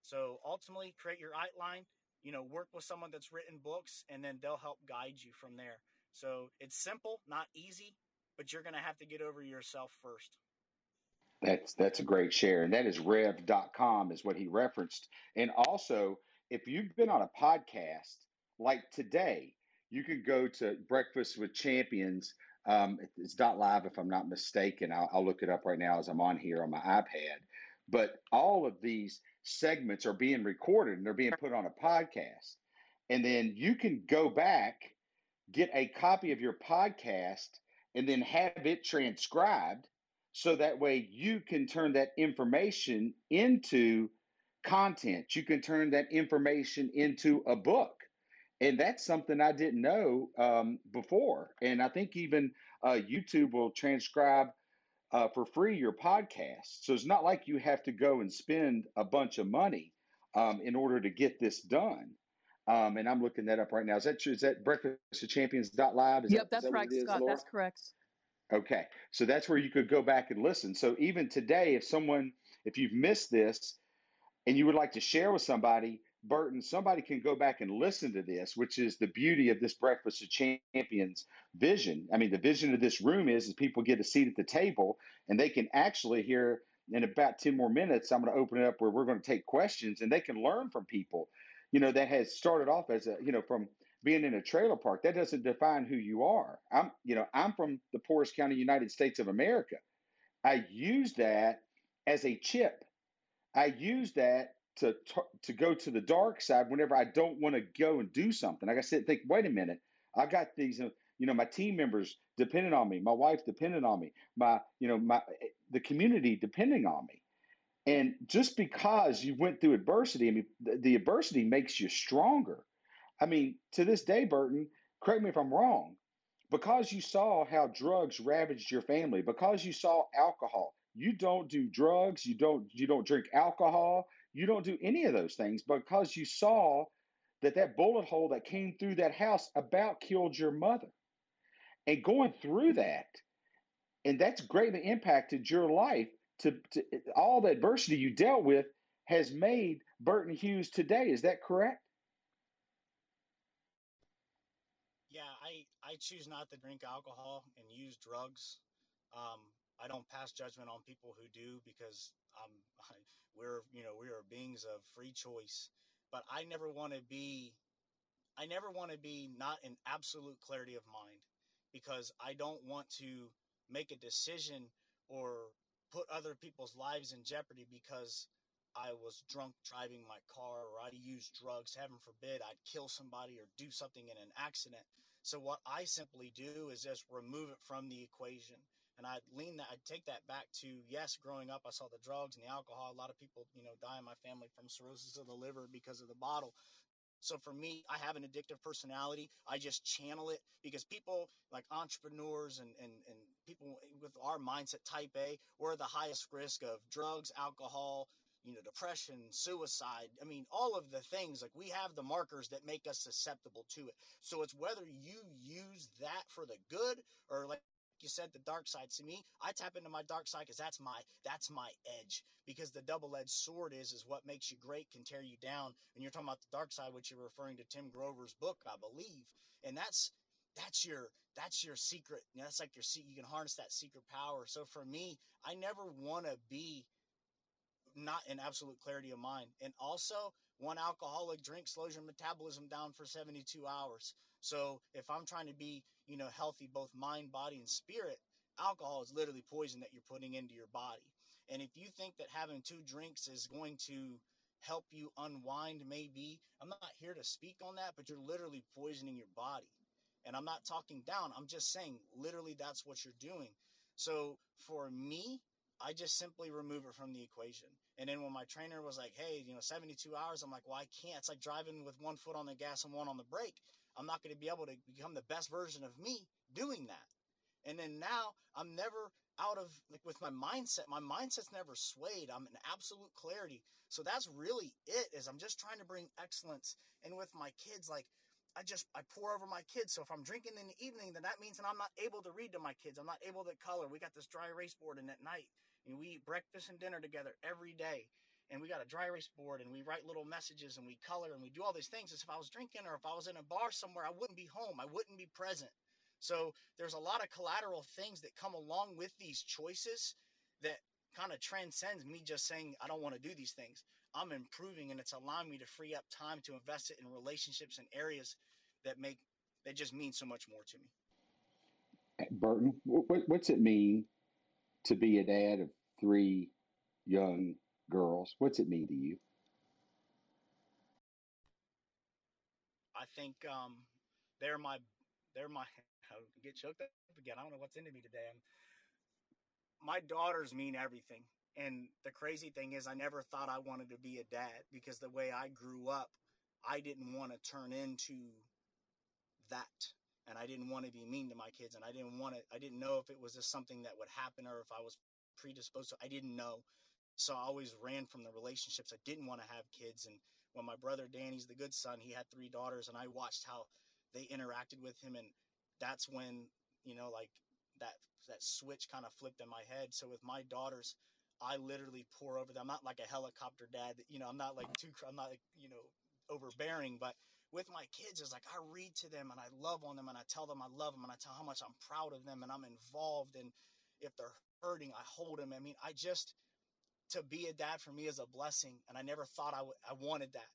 B: So ultimately create your outline, you know, work with someone that's written books and then they'll help guide you from there. So it's simple, not easy, but you're going to have to get over yourself first.
A: That's that's a great share. And that is rev.com is what he referenced. And also, if you've been on a podcast like today, you could go to Breakfast with Champions. Um, it's not live if I'm not mistaken. I'll, I'll look it up right now as I'm on here on my iPad. But all of these segments are being recorded and they're being put on a podcast. And then you can go back, get a copy of your podcast, and then have it transcribed so that way you can turn that information into content. You can turn that information into a book. And that's something I didn't know um, before. And I think even uh, YouTube will transcribe uh, for free your podcast. So it's not like you have to go and spend a bunch of money um, in order to get this done. Um, and I'm looking that up right now. Is that true? Is that breakfastofchampions.live?
D: Is yep, that, that's that right, Scott. Laura? That's correct.
A: Okay, so that's where you could go back and listen. So even today, if someone, if you've missed this and you would like to share with somebody, Burton, somebody can go back and listen to this, which is the beauty of this Breakfast of Champions vision. I mean, the vision of this room is, is people get a seat at the table and they can actually hear in about 10 more minutes, I'm going to open it up where we're going to take questions and they can learn from people, you know, that has started off as a, you know, from being in a trailer park, that doesn't define who you are. I'm, you know, I'm from the poorest county, United States of America. I use that as a chip. I use that to to go to the dark side whenever I don't want to go and do something. Like I said, think, wait a minute, I got these, uh, you know, my team members depending on me, my wife depending on me, my, you know, my the community depending on me. And just because you went through adversity, I mean, the, the adversity makes you stronger. I mean, to this day, Burton, correct me if I'm wrong, because you saw how drugs ravaged your family, because you saw alcohol, you don't do drugs, you don't you don't drink alcohol, you don't do any of those things because you saw that that bullet hole that came through that house about killed your mother. And going through that, and that's greatly impacted your life to, to all the adversity you dealt with has made Burton Hughes today. Is that correct?
B: Yeah, I i choose not to drink alcohol and use drugs. Um, I don't pass judgment on people who do because um, I, we're you know we are beings of free choice. But I never want to be, I never want to be not in absolute clarity of mind because I don't want to make a decision or put other people's lives in jeopardy because I was drunk driving my car or I used drugs. Heaven forbid I'd kill somebody or do something in an accident. So what I simply do is just remove it from the equation. And I lean that, I take that back to yes, growing up, I saw the drugs and the alcohol. A lot of people, you know, die in my family from cirrhosis of the liver because of the bottle. So for me, I have an addictive personality. I just channel it because people like entrepreneurs and, and, and people with our mindset type A, we're the highest risk of drugs, alcohol, you know, depression, suicide. I mean, all of the things like we have the markers that make us susceptible to it. So it's whether you use that for the good or like you said the dark side to me i tap into my dark side because that's my that's my edge because the double-edged sword is is what makes you great can tear you down and you're talking about the dark side which you're referring to tim grover's book i believe and that's that's your that's your secret you know, that's like your secret you can harness that secret power so for me i never want to be not in absolute clarity of mind. And also, one alcoholic drink slows your metabolism down for 72 hours. So if I'm trying to be, you know, healthy, both mind, body, and spirit, alcohol is literally poison that you're putting into your body. And if you think that having two drinks is going to help you unwind, maybe, I'm not here to speak on that, but you're literally poisoning your body. And I'm not talking down, I'm just saying literally that's what you're doing. So for me, I just simply remove it from the equation. And then when my trainer was like, hey, you know, 72 hours, I'm like, well, I can't. It's like driving with one foot on the gas and one on the brake. I'm not going to be able to become the best version of me doing that. And then now I'm never out of like with my mindset. My mindset's never swayed. I'm in absolute clarity. So that's really it is I'm just trying to bring excellence. And with my kids, like I just I pour over my kids. So if I'm drinking in the evening, then that means that I'm not able to read to my kids. I'm not able to color. We got this dry erase board, and at night, and we eat breakfast and dinner together every day. And we got a dry erase board, and we write little messages, and we color, and we do all these things. As if I was drinking, or if I was in a bar somewhere, I wouldn't be home. I wouldn't be present. So there's a lot of collateral things that come along with these choices that kind of transcends me just saying I don't want to do these things. I'm improving and it's allowing me to free up time to invest it in relationships and areas that make that just mean so much more to me.
A: Burton, what, what's it mean to be a dad of three young girls? What's it mean to you?
B: I think um, they're my they're my I get choked up again. I don't know what's into me today. I'm, my daughters mean everything. And the crazy thing is, I never thought I wanted to be a dad because the way I grew up, I didn't want to turn into that. And I didn't want to be mean to my kids. And I didn't want to, I didn't know if it was just something that would happen or if I was predisposed to. I didn't know. So I always ran from the relationships. I didn't want to have kids. And when my brother Danny's the good son, he had three daughters, and I watched how they interacted with him. And that's when, you know, like that that switch kind of flipped in my head. So with my daughters, I literally pour over them. I'm not like a helicopter dad. You know, I'm not like too. I'm not like you know overbearing, but with my kids is like I read to them and I love on them and I tell them I love them and I tell how much I'm proud of them and I'm involved and if they're hurting I hold them. I mean I just to be a dad for me is a blessing and I never thought I, wanted that.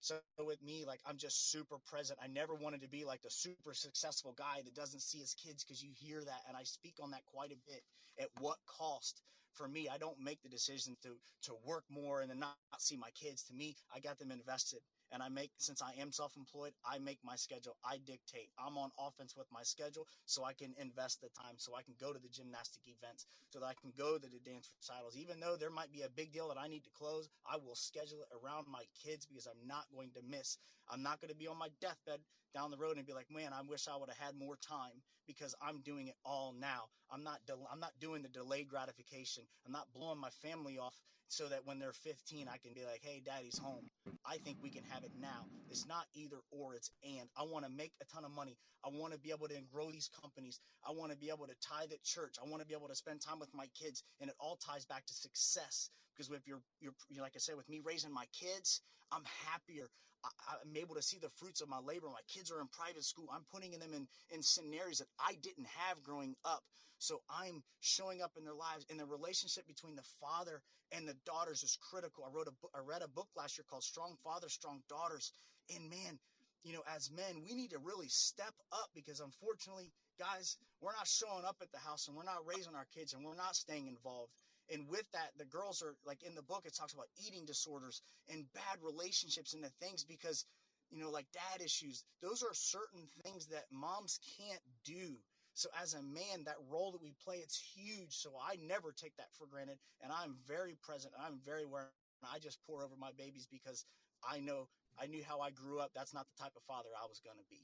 B: So with me, like I'm just super present. I never wanted to be like the super successful guy that doesn't see his kids because you hear that, and I speak on that quite a bit. At what cost? For me, I don't make the decision to to work more and then not see my kids. To me, I got them invested and I make since I am self-employed, I make my schedule. I dictate. I'm on offense with my schedule so I can invest the time so I can go to the gymnastic events, so that I can go to the dance recitals. Even though there might be a big deal that I need to close, I will schedule it around my kids because I'm not going to miss. I'm not going to be on my deathbed down the road and be like, "Man, I wish I would have had more time because I'm doing it all now. I'm not I'm not doing the delayed gratification. I'm not blowing my family off so that when they're 15, I can be like, hey, daddy's home. I think we can have it now. It's not either or, it's and. I want to make a ton of money. I want to be able to grow these companies. I want to be able to tithe at church. I want to be able to spend time with my kids. And it all ties back to success. Because if you're, you're, you're like I said, with me raising my kids, I'm happier. I, am able to see the fruits of my labor. My kids are in private school. I'm putting them in, in scenarios that I didn't have growing up. So I'm showing up in their lives, and the relationship between the father and the daughters is critical. I wrote a I read a book last year called Strong Fathers, Strong Daughters. And man, you know, as men, we need to really step up because unfortunately, guys, we're not showing up at the house and we're not raising our kids and we're not staying involved. And with that, the girls are like in the book, it talks about eating disorders and bad relationships and the things because, you know, like dad issues. Those are certain things that moms can't do so as a man, that role that we play, it's huge. So I never take that for granted. And I'm very present. And I'm very aware. I just pour over my babies because I know I knew how I grew up. That's not the type of father I was going to be.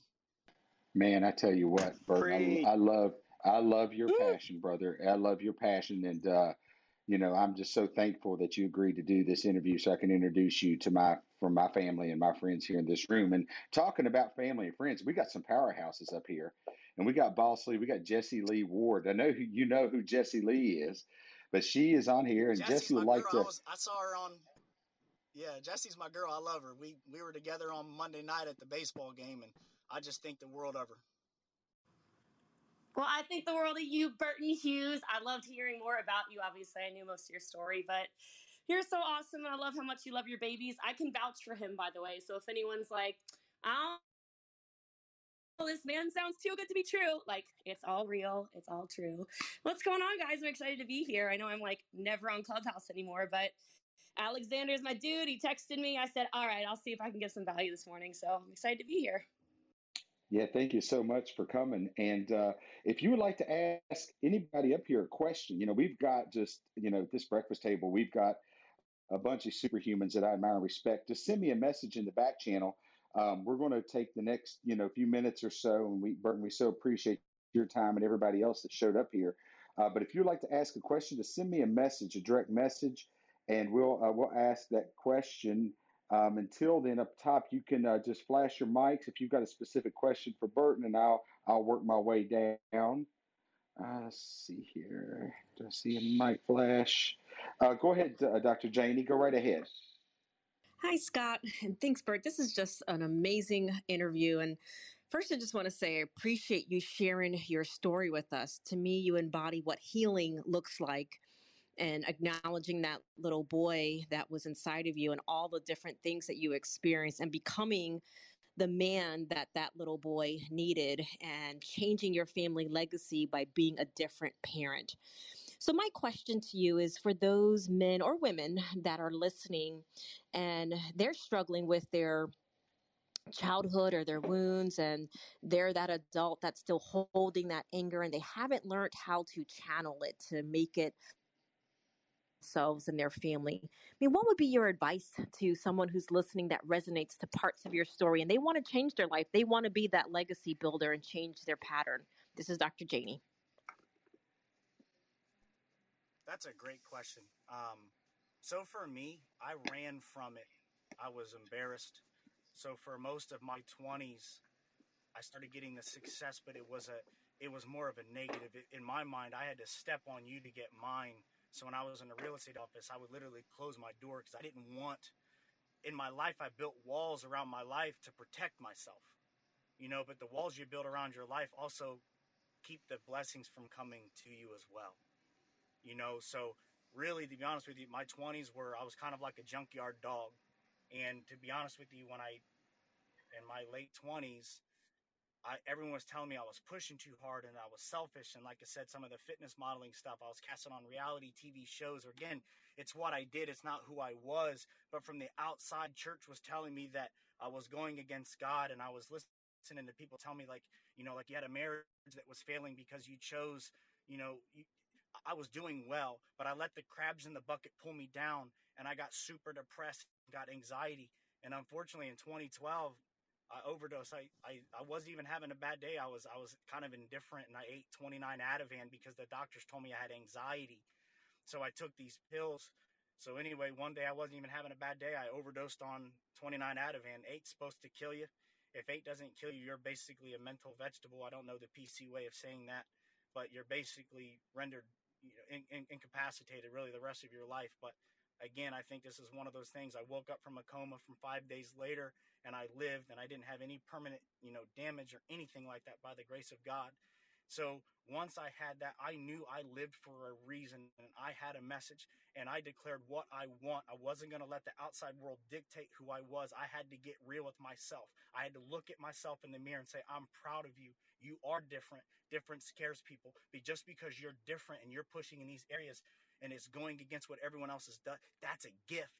A: Man, I tell you what, Bert, I, I, love, I love your passion, brother. I love your passion. And, uh, you know, I'm just so thankful that you agreed to do this interview so I can introduce you to my from my family and my friends here in this room. And talking about family and friends, we got some powerhouses up here. And we got Boss Lee, we got Jesse Lee Ward. I know who you know who Jesse Lee is, but she is on here and Jesse's Jesse would like
B: girl.
A: to
B: I, was, I saw her on Yeah, Jesse's my girl. I love her. We we were together on Monday night at the baseball game and I just think the world of her.
E: Well, I think the world of you, Burton Hughes. I loved hearing more about you. Obviously, I knew most of your story, but you're so awesome, and I love how much you love your babies. I can vouch for him, by the way. So if anyone's like, don't this man sounds too good to be true. Like, it's all real. It's all true. What's going on, guys? I'm excited to be here. I know I'm like never on Clubhouse anymore, but Alexander's my dude. He texted me. I said, all right, I'll see if I can get some value this morning. So I'm excited to be here.
A: Yeah, thank you so much for coming. And uh, if you would like to ask anybody up here a question, you know, we've got just, you know, at this breakfast table, we've got a bunch of superhumans that I admire and respect. Just send me a message in the back channel. Um, we're going to take the next, you know, few minutes or so, and we, Burton, we so appreciate your time and everybody else that showed up here. Uh, but if you'd like to ask a question, just send me a message, a direct message, and we'll uh, we'll ask that question. Um, until then, up top, you can uh, just flash your mics if you've got a specific question for Burton, and I'll I'll work my way down. Uh, let's see here. Do I see a mic flash? Uh, go ahead, uh, Dr. Janie. Go right ahead.
F: Hi, Scott, and thanks, Bert. This is just an amazing interview. And first, I just want to say I appreciate you sharing your story with us. To me, you embody what healing looks like and acknowledging that little boy that was inside of you and all the different things that you experienced and becoming the man that that little boy needed and changing your family legacy by being a different parent. So, my question to you is for those men or women that are listening and they're struggling with their childhood or their wounds and they're that adult that's still holding that anger and they haven't learned how to channel it to make it themselves and their family. I mean, what would be your advice to someone who's listening that resonates to parts of your story and they want to change their life? They want to be that legacy builder and change their pattern. This is Dr. Janie.
B: That's a great question. Um, so for me, I ran from it. I was embarrassed. So for most of my 20s, I started getting the success, but it was a it was more of a negative. In my mind, I had to step on you to get mine so when I was in the real estate office, I would literally close my door because I didn't want. In my life, I built walls around my life to protect myself, you know. But the walls you build around your life also keep the blessings from coming to you as well, you know. So really, to be honest with you, my 20s were I was kind of like a junkyard dog, and to be honest with you, when I in my late 20s, I, everyone was telling me I was pushing too hard and I was selfish. And like I said, some of the fitness modeling stuff, I was casting on reality TV shows. Or again, it's what I did. It's not who I was. But from the outside, church was telling me that I was going against God and I was listening to people tell me like, you know, like you had a marriage that was failing because you chose, you know, you, I was doing well, but I let the crabs in the bucket pull me down and I got super depressed, got anxiety. And unfortunately in 2012, I overdosed. I, I, I wasn't even having a bad day. I was I was kind of indifferent, and I ate 29 Ativan because the doctors told me I had anxiety. So I took these pills. So anyway, one day I wasn't even having a bad day. I overdosed on 29 Ativan. Eight's supposed to kill you. If eight doesn't kill you, you're basically a mental vegetable. I don't know the PC way of saying that, but you're basically rendered you know, in, in, incapacitated really the rest of your life. But again, I think this is one of those things. I woke up from a coma from five days later and I lived and I didn't have any permanent, you know, damage or anything like that by the grace of God. So once I had that, I knew I lived for a reason and I had a message and I declared what I want. I wasn't going to let the outside world dictate who I was. I had to get real with myself. I had to look at myself in the mirror and say, I'm proud of you. You are different. Different scares people. But just because you're different and you're pushing in these areas and it's going against what everyone else has done, that's a gift.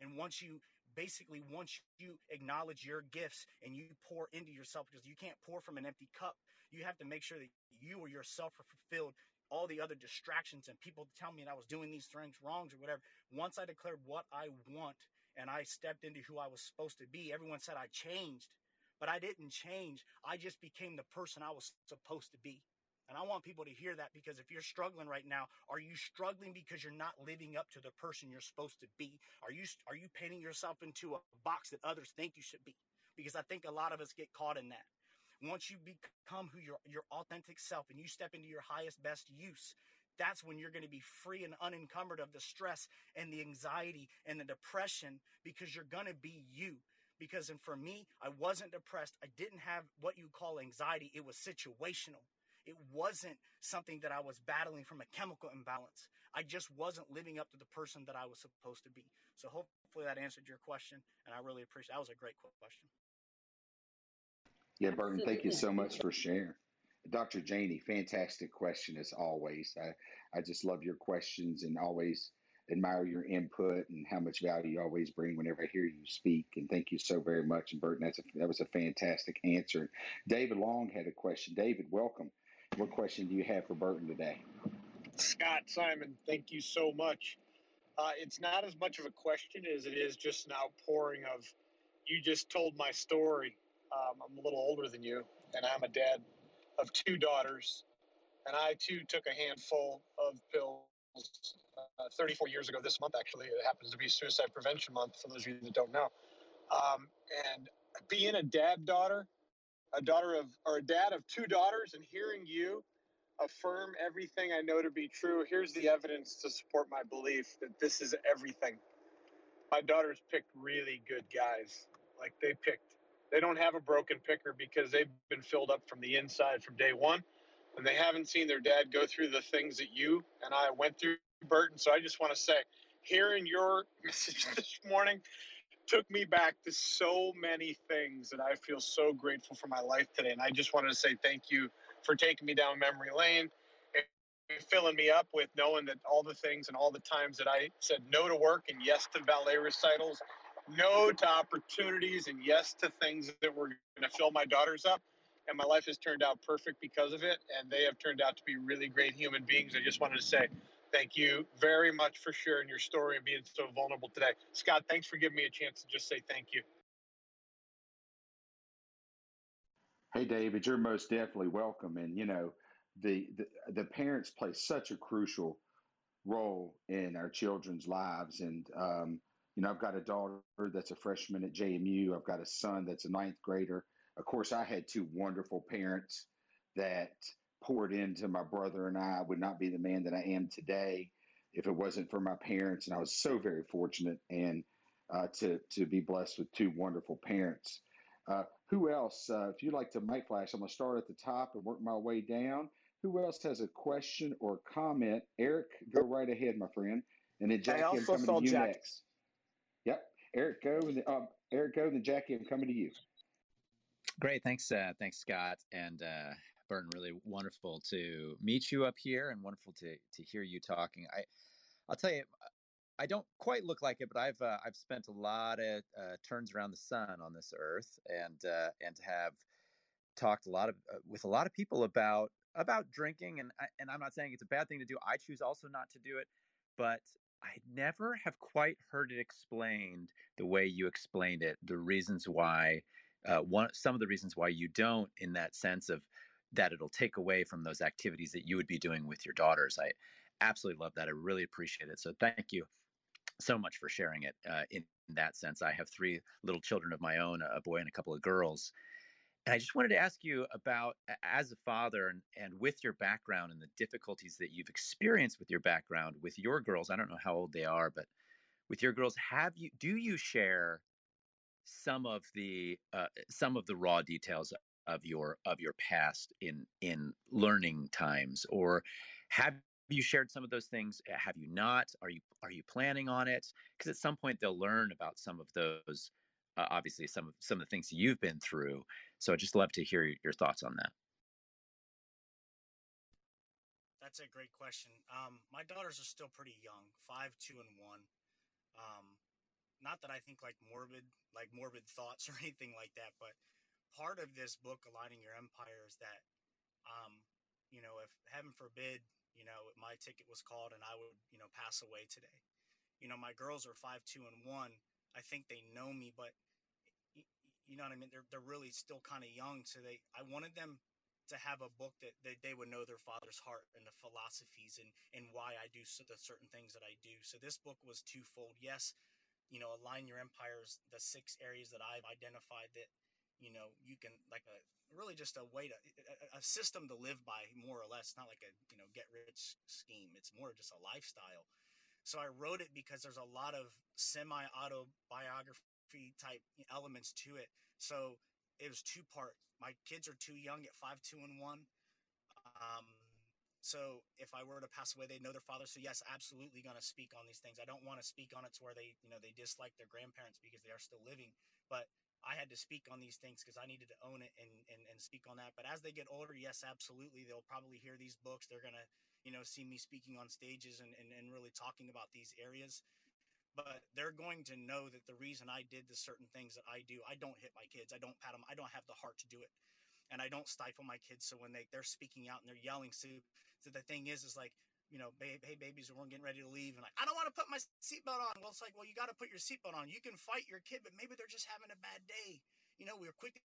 B: And once you basically once you acknowledge your gifts and you pour into yourself because you can't pour from an empty cup you have to make sure that you or yourself are fulfilled. All the other distractions and people tell me that I was doing these things wrongs or whatever. Once I declared what I want and I stepped into who I was supposed to be everyone said I changed but I didn't change. I just became the person I was supposed to be and I want people to hear that because if you're struggling right now, are you struggling because you're not living up to the person you're supposed to be? Are you are you painting yourself into a box that others think you should be? Because I think a lot of us get caught in that. Once you become who your your authentic self and you step into your highest best use, that's when you're going to be free and unencumbered of the stress and the anxiety and the depression because you're going to be you because and for me i wasn't depressed i didn't have what you call anxiety it was situational it wasn't something that I was battling from a chemical imbalance. I just wasn't living up to the person that I was supposed to be. So hopefully that answered your question, and I really appreciate. That was a great question.
A: Yeah, Burton, thank you so much for sharing. Dr. Janie, fantastic question as always. I, I just love your questions and always admire your input and how much value you always bring whenever I hear you speak. And thank you so very much. And Burton, that's a, that was a fantastic answer. David Long had a question. David, welcome. What question do you have for Burton today?
G: Scott Simon, thank you so much. Uh, it's not as much of a question as it is just an outpouring of you just told my story. Um, I'm a little older than you, and I'm a dad of two daughters. And I too took a handful of pills uh, 34 years ago this month, actually. It happens to be Suicide Prevention Month, for those of you that don't know. Um, and being a dad daughter, a daughter of, or a dad of two daughters, and hearing you affirm everything I know to be true, here's the evidence to support my belief that this is everything. My daughters picked really good guys. Like they picked, they don't have a broken picker because they've been filled up from the inside from day one and they haven't seen their dad go through the things that you and I went through, Burton. So I just want to say, hearing your message this morning took me back to so many things that I feel so grateful for my life today. And I just wanted to say thank you for taking me down memory lane and filling me up with knowing that all the things and all the times that I said no to work and yes to ballet recitals, no to opportunities and yes to things that were going to fill my daughters up and my life has turned out perfect because of it. And they have turned out to be really great human beings. I just wanted to say thank you very much for sharing your story and being so vulnerable today. Scott, thanks for giving me a chance to just say thank you.
A: Hey, David, you're most definitely welcome. And, you know, the, the, the parents play such a crucial role in our children's lives. And, um, you know, I've got a daughter that's a freshman at JMU. I've got a son that's a ninth grader of course, I had two wonderful parents that poured into my brother and I. I would not be the man that I am today if it wasn't for my parents. And I was so very fortunate and uh, to to be blessed with two wonderful parents. Uh, who else? Uh, if you'd like to mic flash, I'm going to start at the top and work my way down. Who else has a question or comment? Eric, go right ahead, my friend. And then Jackie, I'm coming to you Jack. next. Yep, Eric, go. And then, um, Eric, go. And then Jackie, I'm coming to you.
H: Great. Thanks. Uh, thanks, Scott. And uh, Burton, really wonderful to meet you up here and wonderful to, to hear you talking. I, I'll tell you, I don't quite look like it, but I've uh, I've spent a lot of uh, turns around the sun on this earth, and uh, and have talked a lot of uh, with a lot of people about about drinking, and and I'm not saying it's a bad thing to do. I choose also not to do it, but I never have quite heard it explained the way you explained it. The reasons why uh, one some of the reasons why you don't in that sense of that it'll take away from those activities that you would be doing with your daughters i absolutely love that i really appreciate it so thank you so much for sharing it uh, in that sense i have three little children of my own a boy and a couple of girls and i just wanted to ask you about as a father and, and with your background and the difficulties that you've experienced with your background with your girls i don't know how old they are but with your girls have you do you share some of the uh, some of the raw details of your of your past in in learning times or have you shared some of those things? Have you not? Are you are you planning on it? Because at some point they'll learn about some of those uh, obviously some of some of the things you've been through. So i'd just love to hear your thoughts on that.
B: That's a great question. Um, my daughters are still pretty young five two and one. Um, not that I think like morbid, like morbid thoughts or anything like that, but part of this book, Aligning Your Empire, is that, um, you know, if heaven forbid, you know, my ticket was called and I would, you know, pass away today. You know, my girls are five, two, and one. I think they know me, but you know what I mean. They're they're really still kind of young, so they. I wanted them to have a book that, that they would know their father's heart and the philosophies and and why I do so, the certain things that I do. So this book was twofold. Yes, you know, align your empires, the six areas that I've identified that, you know, you can like a really just a way to a, a system to live by more or less, not like a, you know, get rich scheme. It's more just a lifestyle. So I wrote it because there's a lot of semi autobiography type elements to it. So it was two part. My kids are too young at five, two, and one. Um, so if I were to pass away, they'd know their father. So yes, absolutely going to speak on these things. I don't want to speak on it to where they, you know, they dislike their grandparents because they are still living. But I had to speak on these things because I needed to own it and, and, and speak on that. But as they get older, yes, absolutely. They'll probably hear these books. They're to, you know, see me speaking on stages and, and, and really talking about these areas. But they're going to know that the reason I did the certain things that I do, I don't hit my kids. I don't pat them. I don't have the heart to do it. And I don't stifle my kids. So when they, they're speaking out and they're yelling, so, so the thing is, is like, you know, hey, babies, we're getting ready to leave. And like, I don't want to put my seatbelt on. Well, it's like, well, you got to put your seatbelt on. You can fight your kid, but maybe they're just having a bad day. You know, we're quick to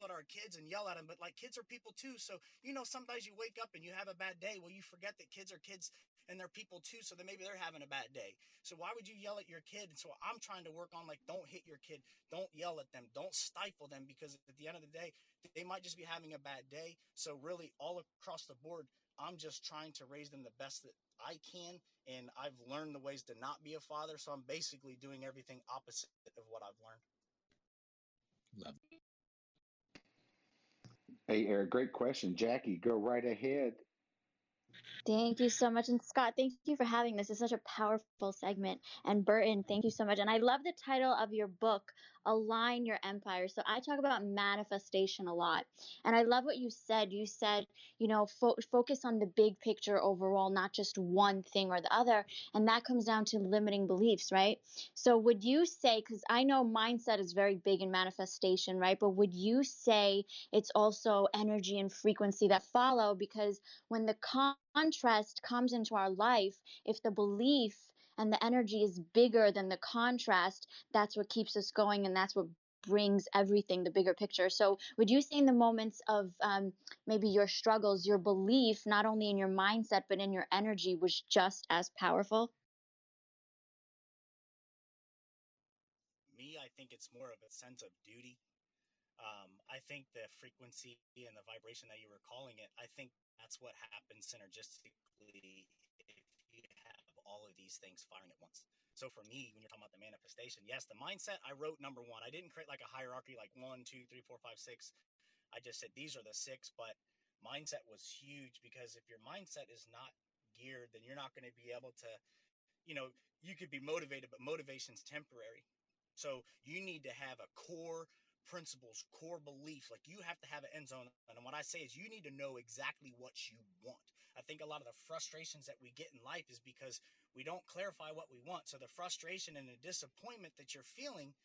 B: at our kids and yell at them, but like kids are people too. So, you know, sometimes you wake up and you have a bad day. Well, you forget that kids are kids and they're people too. So then maybe they're having a bad day. So why would you yell at your kid? And so I'm trying to work on like, don't hit your kid. Don't yell at them. Don't stifle them because at the end of the day, they might just be having a bad day. So really all across the board, I'm just trying to raise them the best that I can. And I've learned the ways to not be a father. So I'm basically doing everything opposite of what I've learned.
H: Love.
A: Hey, Eric, great question. Jackie, go right ahead.
I: Thank you so much. And Scott, thank you for having this. It's such a powerful segment. And Burton, thank you so much. And I love the title of your book, Align Your Empire. So I talk about manifestation a lot. And I love what you said. You said, you know, fo- focus on the big picture overall, not just one thing or the other. And that comes down to limiting beliefs, right? So would you say, because I know mindset is very big in manifestation, right? But would you say it's also energy and frequency that follow? Because when the con- contrast comes into our life, if the belief and the energy is bigger than the contrast, that's what keeps us going and that's what brings everything the bigger picture. So would you say in the moments of um, maybe your struggles your belief not only in your mindset but in your energy was just as powerful?
B: Me i think it's more of a sense of duty. Um, i think the frequency and the vibration that you were calling it i think that's what happens synergistically all of these things firing at once. So for me, when you're talking about the manifestation, yes, the mindset, I wrote number one. I didn't create like a hierarchy like one, two, three, four, five, six. I just said these are the six, but mindset was huge because if your mindset is not geared, then you're not going to be able to, you know, you could be motivated, but motivation's temporary. So you need to have a core principles, core belief. Like you have to have an end zone. And what I say is you need to know exactly what you want. I think a lot of the frustrations that we get in life is because we don't clarify what we want. So the frustration and the disappointment that you're feeling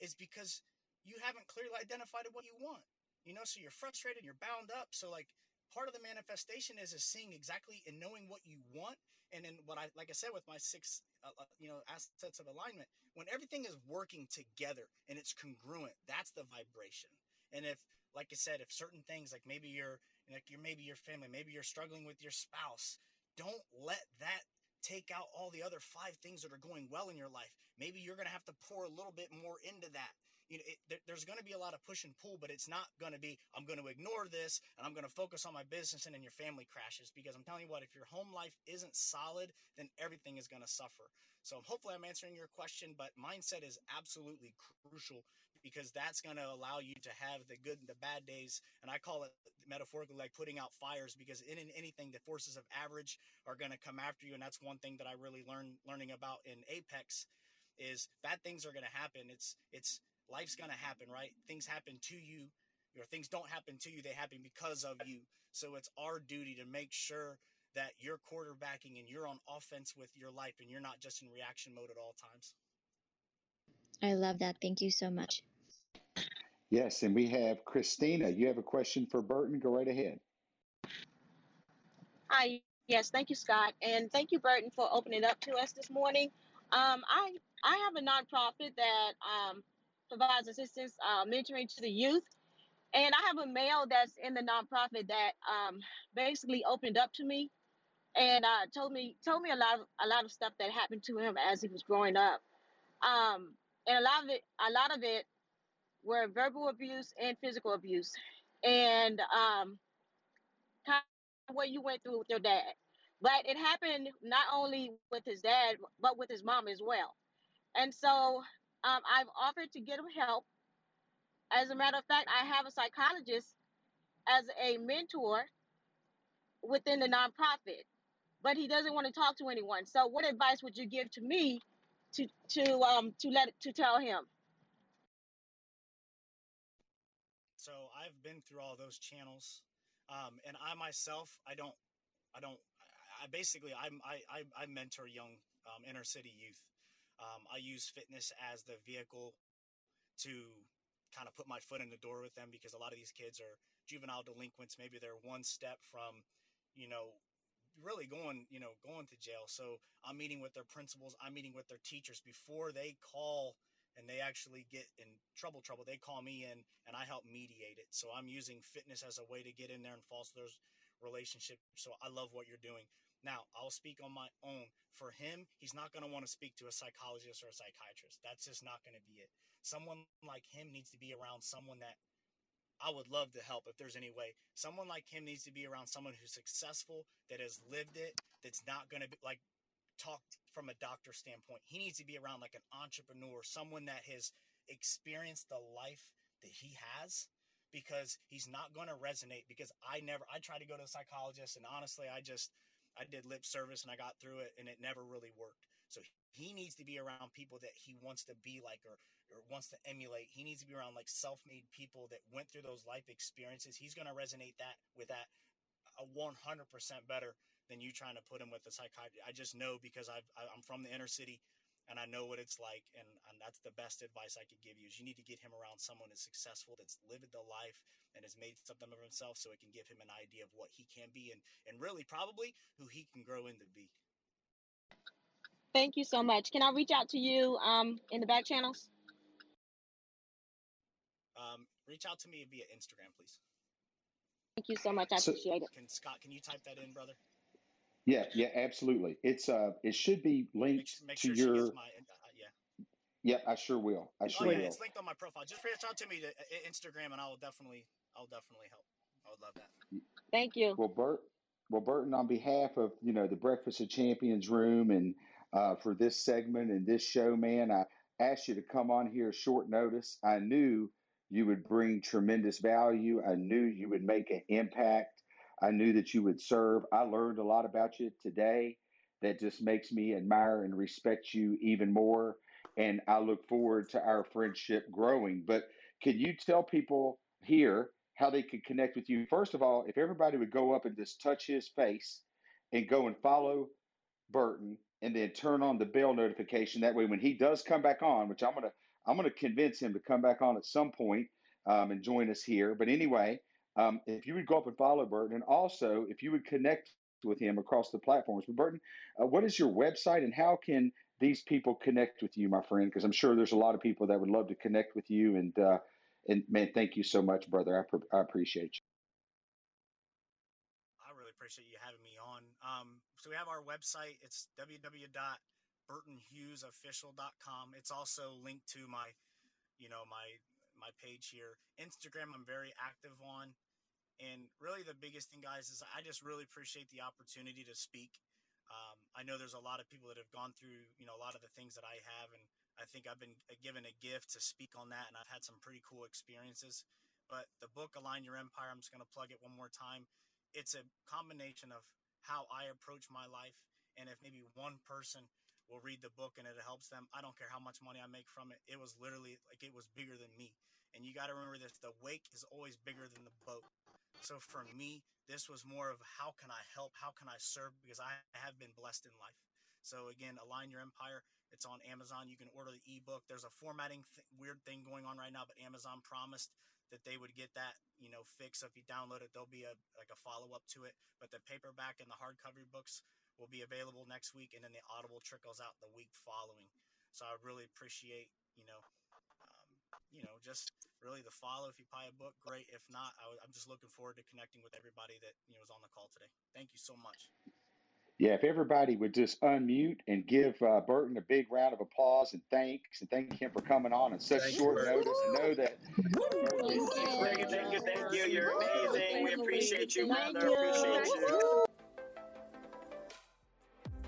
B: is because you haven't clearly identified what you want. You know, so you're frustrated, you're bound up. So like part of the manifestation is is seeing exactly and knowing what you want and then what i like i said with my six uh, uh, you know assets of alignment when everything is working together and it's congruent that's the vibration and if like i said if certain things like maybe you're like you're maybe your family maybe you're struggling with your spouse don't let that take out all the other five things that are going well in your life maybe you're going to have to pour a little bit more into that you know, it, there, there's going to be a lot of push and pull, but it's not going to be, I'm going to ignore this and I'm going to focus on my business and then your family crashes. Because I'm telling you what, if your home life isn't solid, then everything is going to suffer. So hopefully I'm answering your question, but mindset is absolutely crucial because that's going to allow you to have the good and the bad days. And I call it metaphorically like putting out fires because in, in anything, the forces of average are going to come after you. And that's one thing that I really learned learning about in Apex is bad things are going to happen. It's, it's, life's going to happen, right? Things happen to you, or things don't happen to you, they happen because of you. So it's our duty to make sure that you're quarterbacking and you're on offense with your life and you're not just in reaction mode at all times.
I: I love that. Thank you so much.
A: Yes, and we have Christina. You have a question for Burton? Go right ahead.
J: Hi. Yes, thank you, Scott, and thank you, Burton, for opening up to us this morning. Um, I I have a nonprofit that um, provides assistance uh, mentoring to the youth. And I have a male that's in the nonprofit that um, basically opened up to me and uh, told me told me a lot of a lot of stuff that happened to him as he was growing up. Um, and a lot of it a lot of it were verbal abuse and physical abuse, and um, kind of what you went through with your dad. But it happened not only with his dad, but with his mom as well. And so um, I've offered to get him help As a matter of fact, I have a psychologist as a mentor within the nonprofit, but he doesn't want to talk to anyone. So, what advice would you give to me to to um to let to tell him?
B: I've been through all those channels, um, and I myself, I don't, I don't, I basically, I'm, I, I, I mentor young um, inner city youth. Um, I use fitness as the vehicle to kind of put my foot in the door with them because a lot of these kids are juvenile delinquents. Maybe they're one step from, you know, really going, you know, going to jail. So I'm meeting with their principals. I'm meeting with their teachers before they call and they actually get in trouble trouble. They call me in and i help mediate it. So i'm using fitness as a way to get in there and foster those relationships. So i love what you're doing. Now i'll speak on my own. For him he's not going to want to speak to a psychologist or a psychiatrist. That's just not going to be it. Someone like him needs to be around someone that I would love to help if there's any way. Someone like him needs to be around someone who's successful, that has lived it, that's not going to be like talk from a doctor standpoint. He needs to be around like an entrepreneur, someone that has experienced the life that he has because he's not going to resonate because I never I tried to go to a psychologist and honestly I just I did lip service and I got through it and it never really worked. So he needs to be around people that he wants to be like or or wants to emulate. He needs to be around like self-made people that went through those life experiences. He's going to resonate that with that a 100% better than you trying to put him with a psychiatrist. I just know because I've, I'm from the inner city and I know what it's like. And, and that's the best advice I could give you is you need to get him around someone that's successful, that's lived the life and has made something of himself so it can give him an idea of what he can be and, and really probably who he can grow into be.
J: Thank you so much. Can I reach out to you um, in the back channels?
B: Um, reach out to me via Instagram, please.
J: Thank you so much. I so, appreciate it.
B: Can Scott, can you type that in, brother?
A: Yeah, yeah, absolutely. It's uh, it should be linked
B: make, make
A: to
B: sure
A: your.
B: My, uh, yeah.
A: Yep, I sure will. I sure
B: oh, yeah,
A: will.
B: It's linked on my profile. Just reach out to me to uh, Instagram, and I will definitely, I'll definitely help. I would love that.
J: Thank you.
A: Well, Bert, well, Burton, on behalf of you know the Breakfast of Champions room and uh, for this segment and this show, man, I asked you to come on here short notice. I knew you would bring tremendous value. I knew you would make an impact. I knew that you would serve. I learned a lot about you today that just makes me admire and respect you even more. And I look forward to our friendship growing. But can you tell people here how they could connect with you? First of all, if everybody would go up and just touch his face and go and follow Burton and then turn on the bell notification. That way, when he does come back on, which I'm gonna I'm gonna convince him to come back on at some point um, and join us here. But anyway, um, if you would go up and follow Burton, and also if you would connect with him across the platforms. But Burton, uh, what is your website, and how can these people connect with you, my friend? Because I'm sure there's a lot of people that would love to connect with you. And uh, and man, thank you so much, brother. I, pr- I appreciate you.
B: I really appreciate you having me on. Um, so we have our website. It's www.burtonhughesofficial.com. It's also linked to my, you know, my my page here. Instagram, I'm very active on. And really, the biggest thing, guys, is I just really appreciate the opportunity to speak. Um, I know there's a lot of people that have gone through, you know, a lot of the things that I have, and I think I've been given a gift to speak on that, and I've had some pretty cool experiences. But the book, Align Your Empire, I'm just going to plug it one more time. It's a combination of how I approach my life, and if maybe one person will read the book and it helps them, I don't care how much money I make from it. It was literally like it was bigger than me. And you got to remember this: the wake is always bigger than the boat. So for me, this was more of how can I help? How can I serve? Because I have been blessed in life. So again, align your empire. It's on Amazon. You can order the ebook. There's a formatting th- weird thing going on right now, but Amazon promised that they would get that you know fixed. So if you download it, there'll be a like a follow up to it. But the paperback and the hardcover books will be available next week, and then the Audible trickles out the week following. So I really appreciate you know you know, just really the follow. If you buy a book, great. If not, I, am just looking forward to connecting with everybody that you know was on the call today. Thank you so much.
A: Yeah, if everybody would just unmute and give uh, Burton a big round of applause and thanks and thank him for coming on at such short notice and know that.
C: Thank you, thank you, thank you, thank you. You're amazing. We appreciate you, brother. Appreciate you.